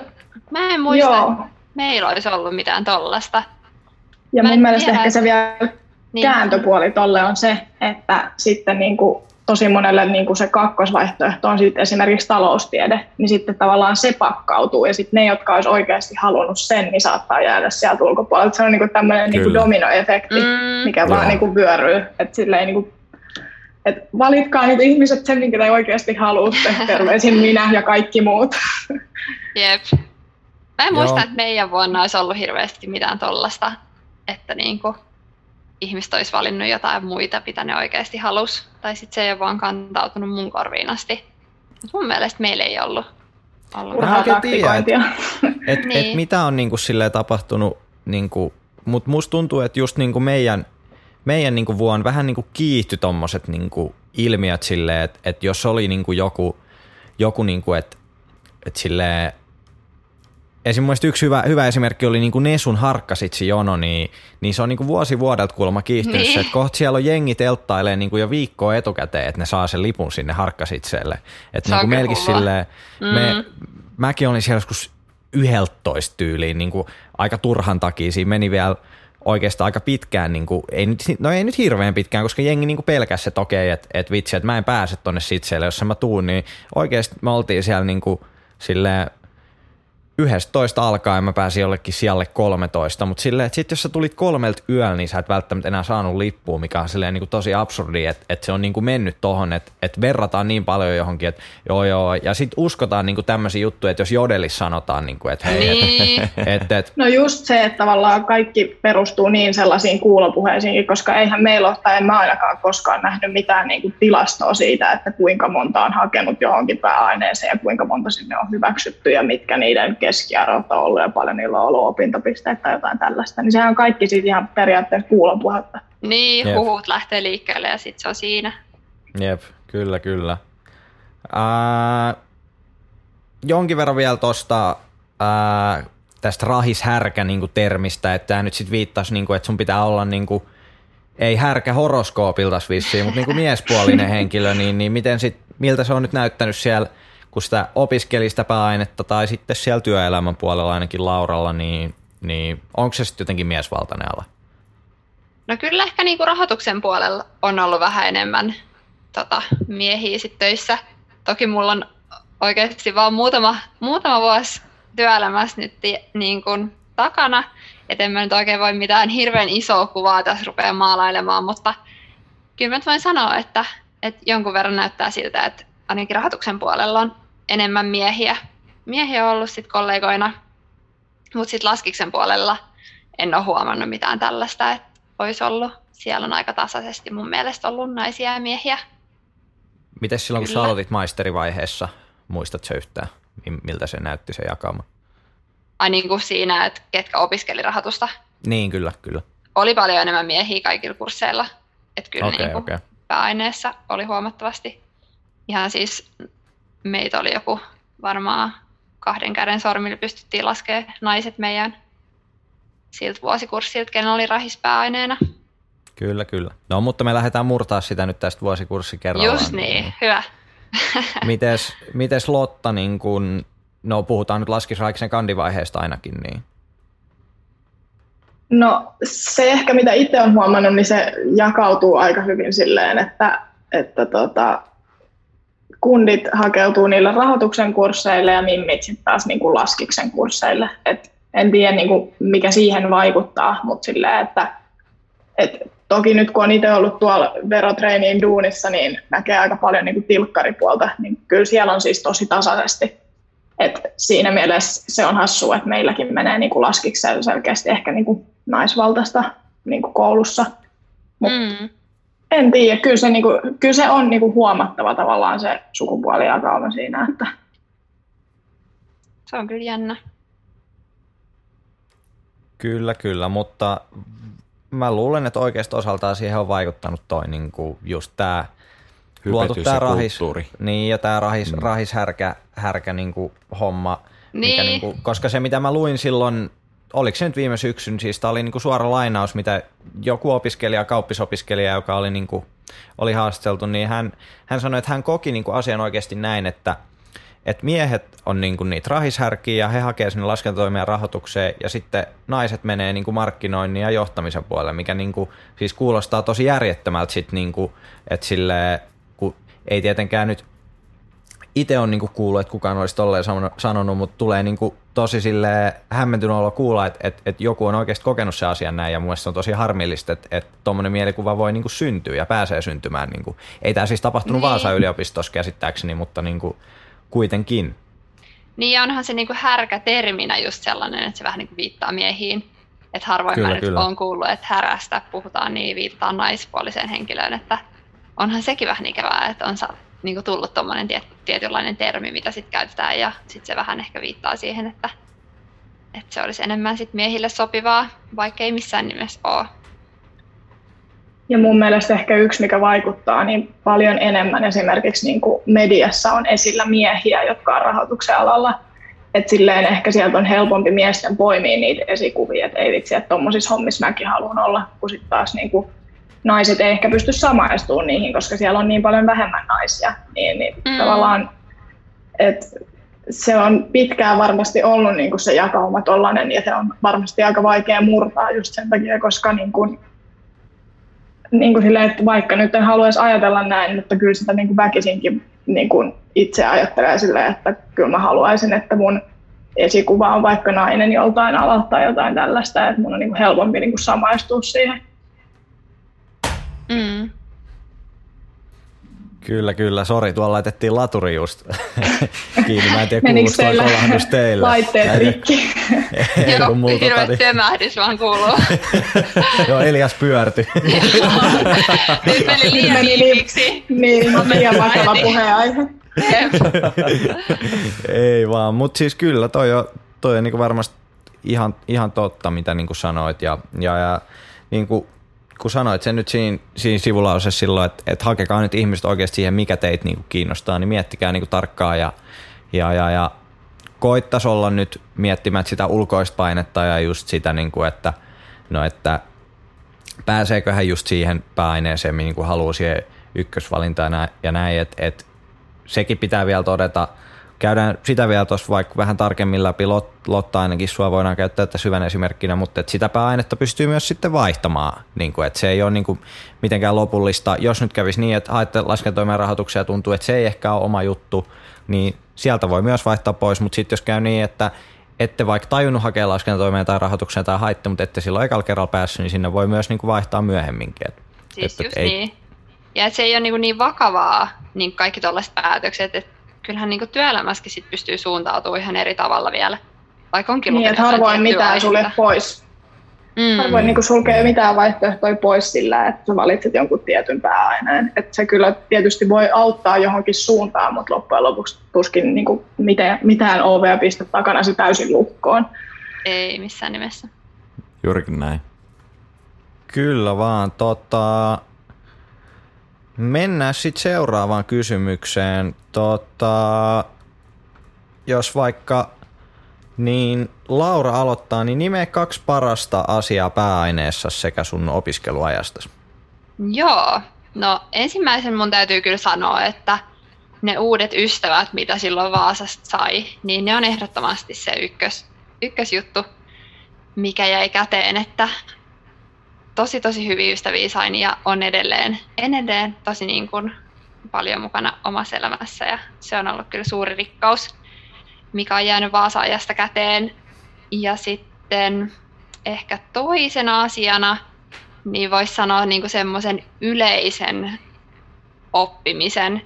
Mä en muista, Joo. että meillä olisi ollut mitään tollasta. Ja Mä mun mielestä tiedä, ehkä se vielä niin. kääntöpuoli tolle on se, että sitten niin kuin tosi monelle niin kuin se kakkosvaihtoehto on sitten esimerkiksi taloustiede, niin sitten tavallaan se pakkautuu ja sitten ne, jotka olisi oikeasti halunnut sen, niin saattaa jäädä sieltä ulkopuolelta. Se on niin kuin tämmöinen niin kuin dominoefekti, mm. mikä Joo. vaan niin kuin vyöryy. Että silleen niin kuin et valitkaa nyt ihmiset sen, minkä te oikeasti haluatte. Terveisin minä ja kaikki muut. Jep. Mä en Joo. muista, että meidän vuonna olisi ollut hirveästi mitään tollasta, että niin kuin ihmiset olisi valinnut jotain muita, mitä ne oikeasti halus. Tai sitten se ei ole vaan kantautunut mun korviin asti. mun mielestä meillä ei ollut. ollut. Mä en oikein tiedä, taktikointia. Et, et Niin. mitä on niinku silleen tapahtunut, niinku, mutta musta tuntuu, että just niinku meidän, meidän niinku vuonna vähän niinku kiihtyi tommoset niinku ilmiöt silleen, että et jos oli niinku joku, joku niinku, että et silleen, Esimerkiksi yksi hyvä, hyvä esimerkki oli niinku Nesun harkkasitsi jono, niin, niin se on niinku vuosi vuodelta kuulemma kiihtynyt Niin. se, että kohta siellä on jengi telttailee niinku jo viikkoa etukäteen, että ne saa sen lipun sinne harkkasitseelle. Että niinku kyllä melkein silleen, me, Mm. mäkin olin siellä joskus 11 tyyliin niin kuin aika turhan takia. Siinä meni vielä oikeastaan aika pitkään, niin kuin, ei nyt, no ei nyt hirveän pitkään, koska jengi niin pelkäsi, että okei, että, että vitsi, että mä en pääse tonne sitseelle, jos mä tuun, niin oikeasti me oltiin siellä niin kuin, silleen, 11 alkaen mä pääsin jollekin sijalle 13, mutta silleen, että sit jos sä tulit kolmelta yöllä, niin sä et välttämättä enää saanut lippua, mikä on silleen niin kuin tosi absurdi, että, että se on niin kuin mennyt tohon, että, että verrataan niin paljon johonkin, että joo joo, ja sit uskotaan niin kuin tämmöisiä juttuja, että jos jodelissa sanotaan, niin kuin, että hei, Niin. että, että, että No just se, että tavallaan kaikki perustuu niin sellaisiin kuulopuheisiin, koska eihän meillä ole, tai en mä ainakaan koskaan nähnyt mitään niin kuin tilastoa siitä, että kuinka monta on hakenut johonkin pääaineeseen ja kuinka monta sinne on hyväksytty ja mitkä niiden keskiarvot on ollut ja paljon niillä on ollut opintopisteitä tai jotain tällaista. Niin sehän on kaikki siitä ihan periaatteessa kuulopuhetta. Niin, Jep. huhut lähtee liikkeelle ja sitten se on siinä. Jep, kyllä, kyllä. Ää, jonkin verran vielä tuosta tästä rahishärkä niin termistä, että tämä nyt sitten viittasi, niin kuin, että sun pitää olla niin kuin, ei härkä horoskoopiltas vissiin, mutta niin kuin miespuolinen henkilö, niin, niin miten sit, miltä se on nyt näyttänyt siellä, kun sitä opiskeli sitä pääainetta tai sitten siellä työelämän puolella ainakin Lauralla, niin, niin onko se sitten jotenkin miesvaltainen ala? No kyllä ehkä niinku rahoituksen puolella on ollut vähän enemmän tota, miehiä sit töissä. Toki mulla on oikeasti vaan muutama, muutama vuosi työelämässä nyt niin kuin takana, et en mä nyt oikein voi mitään hirveän isoa kuvaa tässä rupea maalailemaan, mutta kyllä mä voin sanoa, että, että jonkun verran näyttää siltä, että ainakin rahoituksen puolella on enemmän miehiä. Miehiä on ollut sitten kollegoina, mutta sitten laskiksen puolella en ole huomannut mitään tällaista, että olisi ollut. Siellä on aika tasaisesti mun mielestä ollut naisia ja miehiä. Miten silloin, kun sä Kyllä. aloitit maisterivaiheessa, muistatko sä yhtään, mi- miltä se näytti se jakauma? Ai niin kuin siinä, että ketkä opiskeli rahoitusta. Niin, kyllä, kyllä. Oli paljon enemmän miehiä kaikilla kursseilla. Että kyllä Okei, niin kuin okei. pääaineessa oli huomattavasti. Ihan siis meitä oli joku varmaan kahden käden sormilla pystyttiin laskemaan naiset meidän siltä vuosikurssilta, kenellä oli rahis pääaineena. Kyllä, kyllä. No, mutta me lähdetään murtaa sitä nyt tästä vuosikurssi kerrallaan. Just niin, hyvä. Mites, mites Lotta, niin kun, no puhutaan nyt laskisraiksen kandivaiheesta ainakin, niin No se ehkä mitä itse olen huomannut, niin se jakautuu aika hyvin silleen, että, että tota, kundit hakeutuu niille rahoituksen kursseille ja mimmit sitten taas niin kuin laskiksen kursseille. Et en tiedä niin kuin mikä siihen vaikuttaa, mutta silleen, että et toki nyt kun on itse ollut tuolla verotreiniin duunissa, niin näkee aika paljon niin kuin tilkkaripuolta, niin kyllä siellä on siis tosi tasaisesti. Et siinä mielessä se on hassua, että meilläkin menee niin kuin laskikseen selkeästi ehkä niin kuin naisvaltaista niin kuin koulussa. Mut Mm. En tiedä, kyllä se, niin kuin, kyllä se on niin kuin huomattava tavallaan se sukupuolijakauma siinä, että Se on kyllä jännä. kyllä, kyllä, mutta mä luulen, että oikeasti osaltaan siihen on vaikuttanut toi niin kuin just tämä luotu ja rahis, kulttuuri. niin, ja tämä rahis, mm. rahishärkä härkä, niin kuin homma, mikä Niin. niin kuin, koska se mitä mä luin silloin, oliko se nyt viime syksyn, siis tämä oli niin kuin suora lainaus, mitä joku opiskelija, kauppisopiskelija, joka oli, niin kuin, oli haasteltu, niin hän, hän sanoi, että hän koki niin kuin asian oikeasti näin, että että miehet on niinku niitä rahishärkiä ja he hakee sinne laskentatoimien rahoitukseen ja sitten naiset menee niinku markkinoinnin ja johtamisen puolelle, mikä niinku, siis kuulostaa tosi järjettömältä sit niinku, että sille, kun ei tietenkään nyt itse on niinku kuullut, että kukaan olisi tolleen sanonut- mutta tulee niinku tosi sille hämmentynyt olla kuulla, että, että, että joku on oikeasti kokenut se asian näin ja mun on tosi harmillista, että, että tuommoinen mielikuva voi niinku syntyä ja pääsee syntymään. Niinku. Ei tämä siis tapahtunut Niin. Vaasan yliopistossa käsittääkseni, mutta niinku, kuitenkin. Niin ja onhan se niinku härkä terminä just sellainen, että se vähän niinku viittaa miehiin. Että harvoin Kyllä, mä nyt kyllä. olen kuullut, että härästä puhutaan niin viittaa naispuoliseen henkilöön, että onhan sekin vähän ikävää, että on niin kuin tullut tuommoinen tiet, tietynlainen termi, mitä sitten käytetään ja sitten se vähän ehkä viittaa siihen, että, että se olisi enemmän sit miehille sopivaa, vaikka ei missään nimessä ole. Ja mun mielestä ehkä yksi, mikä vaikuttaa niin paljon enemmän esimerkiksi niin kuin mediassa on esillä miehiä, jotka on rahoituksen alalla. Että silleen ehkä sieltä on helpompi miesten poimia niitä esikuvia, että ei vitsi, että tuommoisissa hommissa mäkin haluan olla, kun sitten taas niin kuin naiset ei ehkä pysty samaistumaan niihin, koska siellä on niin paljon vähemmän naisia. Niin, niin mm. tavallaan, että se on pitkään varmasti ollut niin kuin se jakauma tollainen, ja se on varmasti aika vaikea murtaa just sen takia, koska niin kuin, niin kuin silleen, että vaikka nyt en haluaisi ajatella näin, mutta kyllä sitä niin kuin väkisinkin niin kuin itse ajattelee silleen, että kyllä mä haluaisin, että mun esikuva on vaikka nainen joltain alalta tai jotain tällaista, että mun on niin kuin helpompi niin kuin samaistua siihen. Mm. Kyllä, kyllä. Sori, tuolla laitettiin laturi just kiinni. Mä en tiedä, toi kolahdus teille. Laitteet rikki. Joo, hirveä niin... tömähdys vaan kuuluu. Joo, Elias pyörtyi. Nyt meni liian liikiksi. Niin, liian vakava puheenaihe. Ei vaan, mutta siis kyllä toi on, toi on niinku varmasti ihan, ihan totta, mitä niinku sanoit. Ja, ja, ja niinku kun sanoit sen nyt siinä, siinä sivulausessa silloin, että, että hakekaa nyt ihmiset oikeasti siihen, mikä teitä niin kuin kiinnostaa, niin miettikää niin kuin tarkkaan ja, ja, ja, ja koittaisi olla nyt miettimään sitä ulkoista painetta ja just sitä, niin kuin, että, no, että pääseekö hän just siihen pääaineeseen, niin kuin haluaa siihen ykkösvalintaan ja näin, että, että sekin pitää vielä todeta – käydään sitä vielä tuossa vaikka vähän tarkemmin läpi. Lot, Lotta ainakin sua voidaan käyttää tässä hyvän esimerkkinä, mutta että sitä pääainetta pystyy myös sitten vaihtamaan. Niin kuin, että se ei ole niin kuin mitenkään lopullista. Jos nyt kävisi niin, että haette laskentoimen rahoituksia ja tuntuu, että se ei ehkä ole oma juttu, niin sieltä voi myös vaihtaa pois. Mutta sitten jos käy niin, että ette vaikka tajunnut hakea laskentoimeen tai rahoitukseen tai haitte, mutta ette silloin ekalla kerralla päässyt, niin sinne voi myös niin kuin vaihtaa myöhemminkin. Et, siis että, just ei... niin. Ja se ei ole niin, niin vakavaa, niin kaikki tuollaiset päätökset, että kyllähän niin työelämässäkin sit pystyy suuntautumaan ihan eri tavalla vielä. Vaikka onkin niin, että harvoin mitään sulje pois. Mm. Harvoin niin sulkee mitään vaihtoehtoja pois sillä, että sä valitset jonkun tietyn pääaineen. Että se kyllä tietysti voi auttaa johonkin suuntaan, mutta loppujen lopuksi tuskin niin kuin mitään, mitään ovea pistä takana se täysin lukkoon. Ei missään nimessä. Juurikin näin. Kyllä vaan. Tota, Mennään sitten seuraavaan kysymykseen. Tota, jos vaikka niin Laura aloittaa, niin nimeä kaksi parasta asiaa pääaineessa sekä sun opiskeluajasta. Joo, no ensimmäisen mun täytyy kyllä sanoa, että ne uudet ystävät, mitä silloin Vaasasta sai, niin ne on ehdottomasti se ykkös, ykkösjuttu, mikä jäi käteen, että tosi tosi hyviä ystäviä sain ja on edelleen, edelleen tosi niin kuin paljon mukana omassa elämässä ja se on ollut kyllä suuri rikkaus, mikä on jäänyt Vaasa-ajasta käteen. Ja sitten ehkä toisena asiana, niin voisi sanoa niin kuin semmoisen yleisen oppimisen,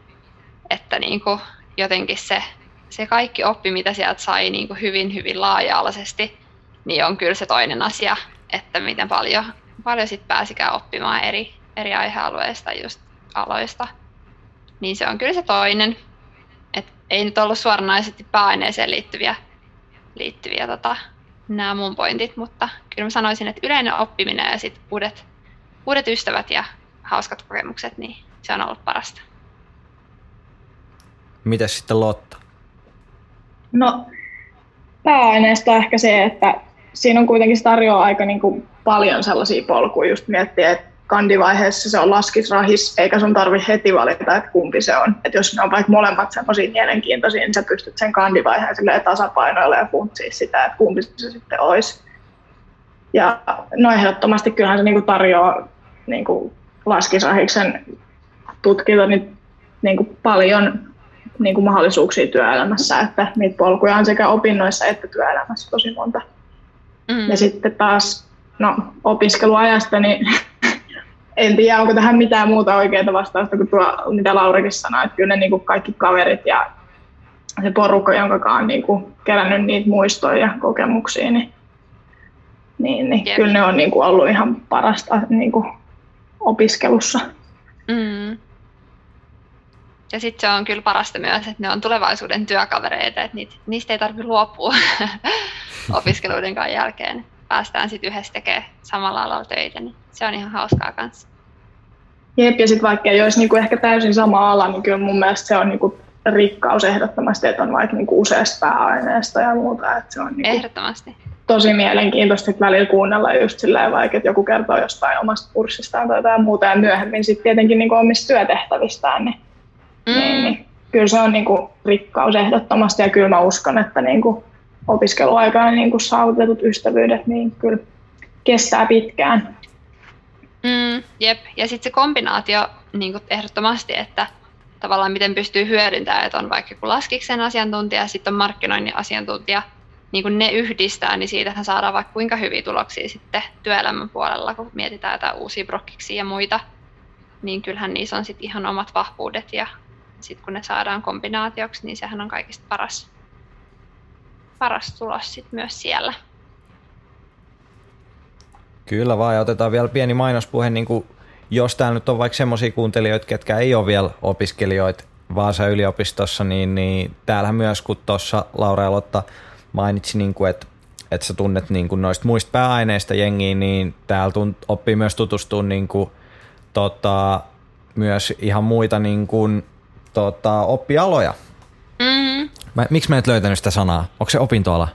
että niin kuin jotenkin se, se kaikki oppi, mitä sieltä sai niin kuin hyvin, hyvin laaja-alaisesti, niin on kyllä se toinen asia, että miten paljon paljon sit pääsikään oppimaan eri, eri aihealueista just aloista. Niin se on kyllä se toinen. Et ei nyt ollut suoranaisesti pääaineeseen liittyviä, liittyviä tota, nämä mun pointit, mutta kyllä mä sanoisin, että yleinen oppiminen ja sitten uudet, uudet ystävät ja hauskat kokemukset, niin se on ollut parasta. Mitäs sitten Lotta? No, pääaineesta ehkä se, että siinä on kuitenkin tarjoaa aika niin kuin paljon sellaisia polkuja, just miettiä, että kandivaiheessa se on laskisrahis, eikä sun tarvi heti valita, että kumpi se on. Että jos ne on vaikka molemmat semmoisia mielenkiintoisia, niin sä pystyt sen kandivaiheen tasapainoilla ja funtsia sitä, että kumpi se sitten olisi. Ja no ehdottomasti kyllähän se niinku tarjoaa niinku laskisrahiksen tutkinto niin niinku paljon niinku mahdollisuuksia työelämässä, että niitä polkuja on sekä opinnoissa että työelämässä tosi monta. Mm. Ja sitten taas no, opiskeluajasta, niin en tiedä, onko tähän mitään muuta oikeaa vastausta kuin tuo, mitä Laurikin sanoi, että kyllä ne niin kuin kaikki kaverit ja se porukka, jonka on niin kuin kerännyt niitä muistoja ja kokemuksia, niin, niin, niin kyllä ne on niin kuin ollut ihan parasta niin kuin opiskelussa. Mm. Ja sitten se on kyllä parasta myös, että ne on tulevaisuuden työkavereita, että niitä, niistä ei tarvitse luopua opiskeluiden jälkeen. Päästään sitten yhdessä tekemään samalla alalla töitä, niin se on ihan hauskaa kanssa. Jep, ja sitten vaikka ei olisi niinku ehkä täysin sama ala, niin kyllä mun mielestä se on niinku rikkaus ehdottomasti, että on vaikka niinku useasta pääaineesta ja muuta. Että se on niinku Ehdottomasti. tosi mielenkiintoista että välillä kuunnella just silleen vaikka, että joku kertoo jostain omasta kurssistaan tai jotain muuta ja myöhemmin sitten tietenkin niinku omista työtehtävistään, niin, Mm. niin, niin kyllä se on niinku rikkaus ehdottomasti ja kyllä mä uskon, että niinku opiskeluaikana niinku saavutetut ystävyydet niin kyllä kestää pitkään. Mm, jep, ja sitten se kombinaatio niin kuin ehdottomasti, että tavallaan miten pystyy hyödyntämään, että on vaikka joku laskiksen asiantuntija ja sitten on markkinoinnin asiantuntija, niin kun ne yhdistää, niin siitähän saadaan vaikka kuinka hyviä tuloksia sitten työelämän puolella, kun mietitään jotain uusia brokkiksia ja muita, niin kyllähän niissä on sitten ihan omat vahvuudet ja sitten kun ne saadaan kombinaatioksi, niin sehän on kaikista paras, paras tulos sitten myös siellä. Kyllä vaan, ja otetaan vielä pieni mainospuhe, niin kuin, jos täällä nyt on vaikka semmoisia kuuntelijoita, ketkä ei ole vielä opiskelijoita Vaasan yliopistossa, niin, niin täällä myös, kun tuossa Laura ja Lotta mainitsi, niin kuin, että, että sä tunnet niin kuin noista muista pääaineista jengiä, niin täällä tunt, oppii myös tutustua niin kuin, tota, myös ihan muita niin kuin, tota, oppialoja. Mm-hmm. Mä, miksi mä et löytänyt sitä sanaa? Onko se opintoala?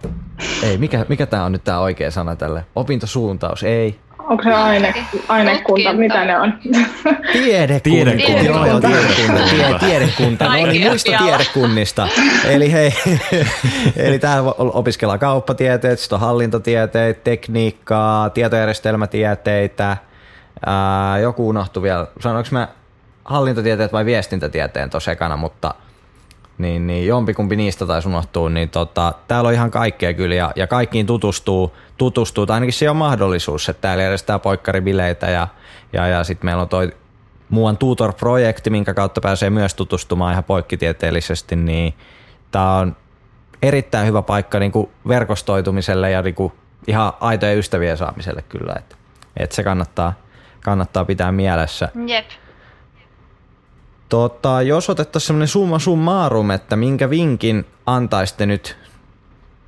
Ei, mikä, mikä tää on nyt tää oikea sana tälle? Opintosuuntaus, ei. Onko se aine, ainekunta, mitä ne on? Tiedekunta. Tiedekunta. Joo, joo, tiedekunta. Tie, Tiedekunta. No niin, muista tiedekunnista. Eli hei, eli täällä opiskellaan kauppatieteet, sitten on hallintotieteitä, tekniikkaa, tietojärjestelmätieteitä. Ää, joku unohtui vielä. Sanoinko mä hallintotieteet vai viestintätieteen tuossa ekana, mutta niin, niin jompikumpi niistä taisi unohtua, niin tota, täällä on ihan kaikkea kyllä ja, ja kaikkiin tutustuu, tutustuu, tai ainakin se on mahdollisuus, että täällä järjestetään poikkaribileitä ja, ja, ja sitten meillä on toi muuan tutor-projekti, minkä kautta pääsee myös tutustumaan ihan poikkitieteellisesti, niin tämä on erittäin hyvä paikka niin kuin verkostoitumiselle ja niin kuin ihan aitojen ystävien saamiselle kyllä, että et se kannattaa, kannattaa pitää mielessä. Jep. Tota, jos otettaisiin semmoinen summa summarum, että minkä vinkin antaisitte nyt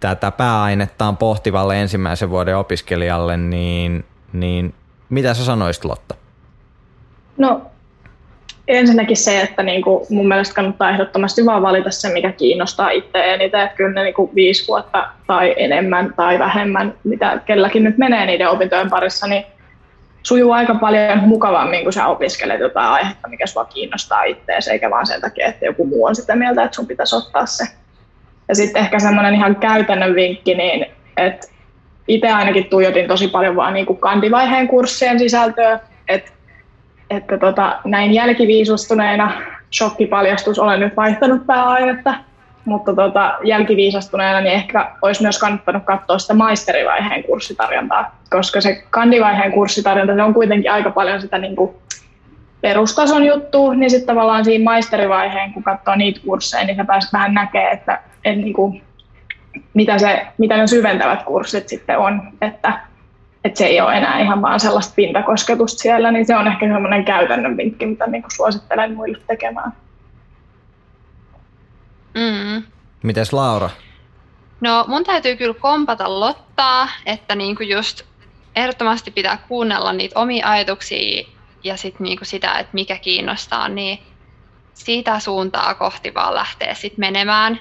tätä pääainettaan pohtivalle ensimmäisen vuoden opiskelijalle, niin, niin mitä sä sanoisit Lotta? No ensinnäkin se, että niinku mun mielestä kannattaa ehdottomasti vaan valita se, mikä kiinnostaa itse eniten. Että kyllä ne niinku viisi vuotta tai enemmän tai vähemmän, mitä kelläkin nyt menee niiden opintojen parissa, niin sujuu aika paljon mukavammin, kun sä opiskelet jotain aihetta, mikä sua kiinnostaa itseäsi, eikä vaan sen takia, että joku muu on sitä mieltä, että sun pitäisi ottaa se. Ja sitten ehkä semmoinen ihan käytännön vinkki, niin että itse ainakin tuijotin tosi paljon vaan niin kuin kandivaiheen kurssien sisältöä, että että tota, näin jälkiviisastuneena, shokkipaljastus, olen nyt vaihtanut pääainetta, mutta tota, jälkiviisastuneena niin ehkä olisi myös kannattanut katsoa sitä maisterivaiheen kurssitarjontaa, koska se kandivaiheen kurssitarjonta se on kuitenkin aika paljon sitä niin kuin perustason juttu, niin sitten tavallaan siinä maisterivaiheen, kun katsoo niitä kursseja, niin sä pääset vähän näkemään, että, että niin kuin, mitä, se, mitä ne syventävät kurssit sitten on, että että se ei ole enää ihan vaan sellaista pintakosketusta siellä, niin se on ehkä semmoinen käytännön vinkki, mitä niin suosittelen muille tekemään. Mm. Mites Laura? No mun täytyy kyllä kompata Lottaa, että niinku just ehdottomasti pitää kuunnella niitä omia ajatuksia ja sit niinku sitä, että mikä kiinnostaa, niin siitä suuntaa kohti vaan lähtee sit menemään.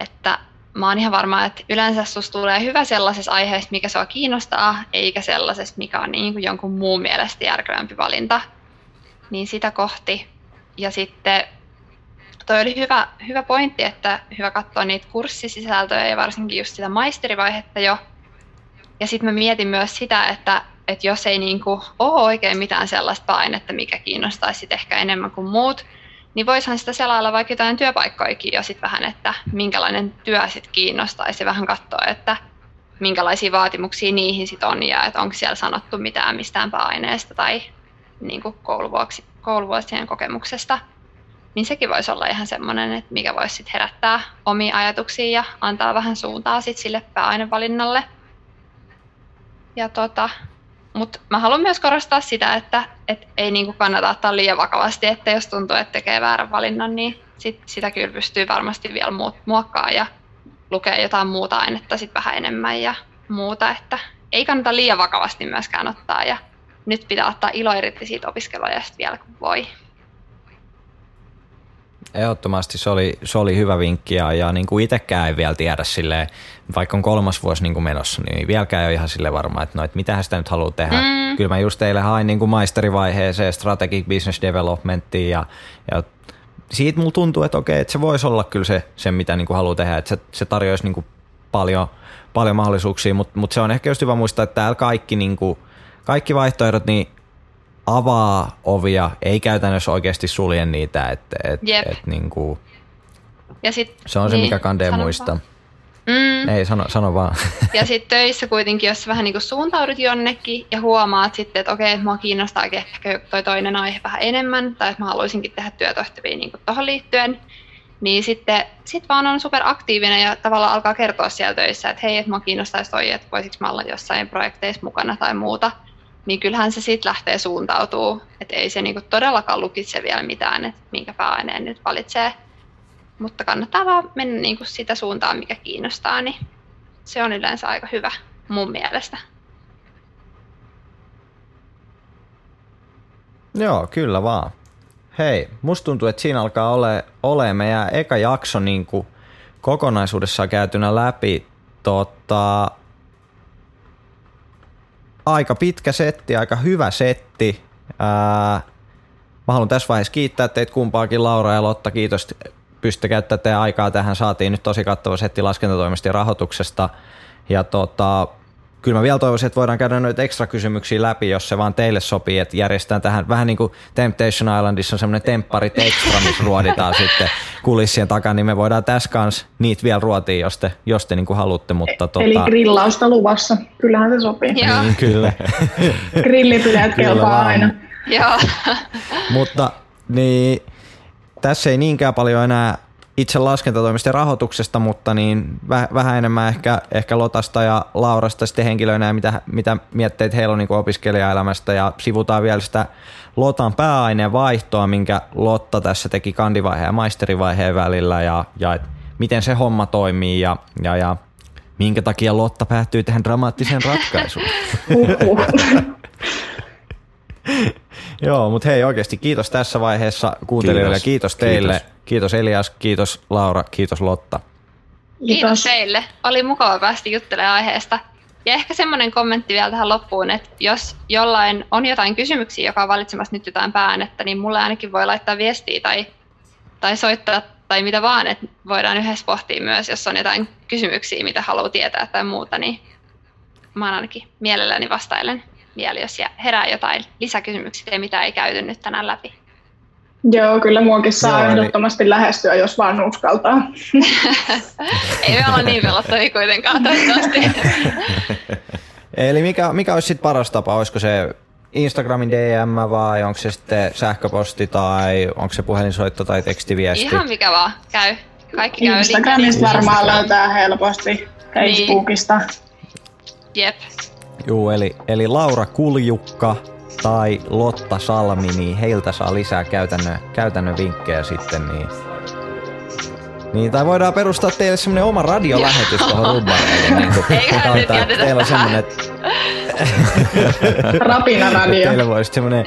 Että mä oon ihan varma, että yleensä susta tulee hyvä sellaisessa aiheessa, mikä sua kiinnostaa, eikä sellaisessa, mikä on niin kuin jonkun muun mielestä järkevämpi valinta. Niin sitä kohti. Ja sitten toi oli hyvä, hyvä pointti, että hyvä katsoa niitä kurssisisältöjä ja varsinkin just sitä maisterivaihetta jo. Ja sitten mä mietin myös sitä, että, että jos ei niinku ole oikein mitään sellaista painetta, mikä kiinnostaisi ehkä enemmän kuin muut, niin voisihan sitä selailla vaikka jotain työpaikkoikin jo sitten vähän, että minkälainen työ sitten kiinnostaisi vähän katsoa, että minkälaisia vaatimuksia niihin sitten on ja että onko siellä sanottu mitään mistään aineesta tai niin kuin kouluvuosien kokemuksesta. Niin sekin voisi olla ihan semmoinen, että mikä voisi sitten herättää omia ajatuksia ja antaa vähän suuntaa sitten sille pääainevalinnalle. Ja tota, Mutta mä haluan myös korostaa sitä, että et ei niinku kannata ottaa liian vakavasti, että jos tuntuu, että tekee väärän valinnan, niin sit sitä kyllä pystyy varmasti vielä muokkaamaan ja lukea jotain muuta ainetta sit vähän enemmän ja muuta, että ei kannata liian vakavasti myöskään ottaa ja nyt pitää ottaa ilo irti siitä opiskeluajasta vielä kun voi. Ehdottomasti se oli, se oli hyvä vinkki ja, ja niin kuin itsekään ei vielä tiedä silleen, vaikka on kolmas vuosi niin kuin menossa, niin vieläkään ei ole ihan sille varma, että no, että mitä sitä nyt haluaa tehdä. Mm. Kyllä mä just teille hain niin kuin maisterivaiheeseen strategic business developmentiin ja, ja siitä mulla tuntuu, että okei, että se voisi olla kyllä se, se mitä niin kuin haluaa tehdä, että se, se tarjoaisi niin kuin paljon, paljon mahdollisuuksia, mutta mut se on ehkä just hyvä muistaa, että täällä kaikki, niin kuin, kaikki vaihtoehdot, niin avaa ovia, ei käytännössä oikeasti sulje niitä, että et, et, niin kuin, ja sit, se on se, niin, mikä kandee muista. Mm. Ei, sano, sano vaan. Ja sitten töissä kuitenkin, jos vähän niin kuin suuntaudut jonnekin ja huomaat sitten, että okei, mua kiinnostaa ehkä toi toinen aihe vähän enemmän, tai että mä haluaisinkin tehdä työtohtivia niin tuohon liittyen, niin sitten sit vaan on superaktiivinen ja tavallaan alkaa kertoa siellä töissä, että hei, että mua kiinnostaisi toi, että voisiko mä olla jossain projekteissa mukana tai muuta niin kyllähän se sitten lähtee suuntautuu. Että ei se niinku todellakaan lukitse vielä mitään, että minkä pääaineen nyt valitsee. Mutta kannattaa vaan mennä niinku sitä suuntaan, mikä kiinnostaa, niin se on yleensä aika hyvä mun mielestä. Joo, kyllä vaan. Hei, musta tuntuu, että siinä alkaa ole, ole meidän eka jakso niin kokonaisuudessaan käytynä läpi. Tota, aika pitkä setti, aika hyvä setti. Ää, mä haluan tässä vaiheessa kiittää teitä kumpaakin, Laura ja Lotta. Kiitos, pystytte käyttämään teidän aikaa tähän. Saatiin nyt tosi kattava setti laskentatoimista ja rahoituksesta. Ja tota, kyllä mä vielä toivoisin, että voidaan käydä noita ekstra kysymyksiä läpi, jos se vaan teille sopii, että järjestetään tähän vähän niin kuin Temptation Islandissa on semmoinen tempparit extra, missä ruoditaan sitten kulissien takana, niin me voidaan tässä kanssa niitä vielä ruotia, jos te, jos te niin kuin haluatte. Mutta, tota... Eli grillausta luvassa, kyllähän se sopii. Joo. Niin, kyllä. Grillipileet kelpaa aina. Joo. mutta niin, tässä ei niinkään paljon enää itse laskentatoimisten rahoituksesta, mutta niin vähän enemmän ehkä, ehkä Lotasta ja Laurasta sitten henkilöinä ja mitä, mitä mietteet heillä on niin opiskelijaelämästä ja sivutaan vielä sitä Lotan pääaineen vaihtoa, minkä Lotta tässä teki kandivaiheen ja maisterivaiheen välillä ja, ja et miten se homma toimii ja, ja, ja minkä takia Lotta päättyy tähän dramaattiseen ratkaisuun. Joo, mutta hei oikeasti kiitos tässä vaiheessa kuuntelijoille kiitos, kiitos teille. Kiitos. kiitos Elias, kiitos Laura, kiitos Lotta. Kiitos, kiitos teille. Oli mukava päästä juttelemaan aiheesta. Ja ehkä semmoinen kommentti vielä tähän loppuun, että jos jollain on jotain kysymyksiä, joka on valitsemassa nyt jotain päänettä, niin mulle ainakin voi laittaa viestiä tai, tai soittaa tai mitä vaan, että voidaan yhdessä pohtia myös, jos on jotain kysymyksiä, mitä haluaa tietää tai muuta, niin mä ainakin mielelläni vastailen vielä, jos herää jotain lisäkysymyksiä, mitä ei käyty nyt tänään läpi. Joo, kyllä muakin saa Joo, ehdottomasti eli... lähestyä, jos vaan uskaltaa. ei me olla niin pelottavia kuitenkaan toivottavasti. eli mikä, mikä olisi sitten paras tapa? Olisiko se Instagramin DM vai onko se sitten sähköposti tai onko se puhelinsoitto tai tekstiviesti? Ihan mikä vaan käy. Kaikki käy. Instagramista varmaan löytää helposti. Facebookista. Niin. Jep. Juu, eli, eli Laura Kuljukka tai Lotta Salmi, niin heiltä saa lisää käytännön, käytännön vinkkejä sitten, niin niin, tai voidaan perustaa teille semmonen oma radiolähetys tuohon rubbareille. Niin kuin, teillä on semmonen... Rapina radio. Teillä voisi semmonen,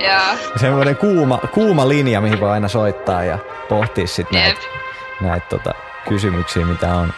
semmonen kuuma, kuuma linja, mihin voi aina soittaa ja pohtia sitten näitä näit, tota, kysymyksiä, mitä on.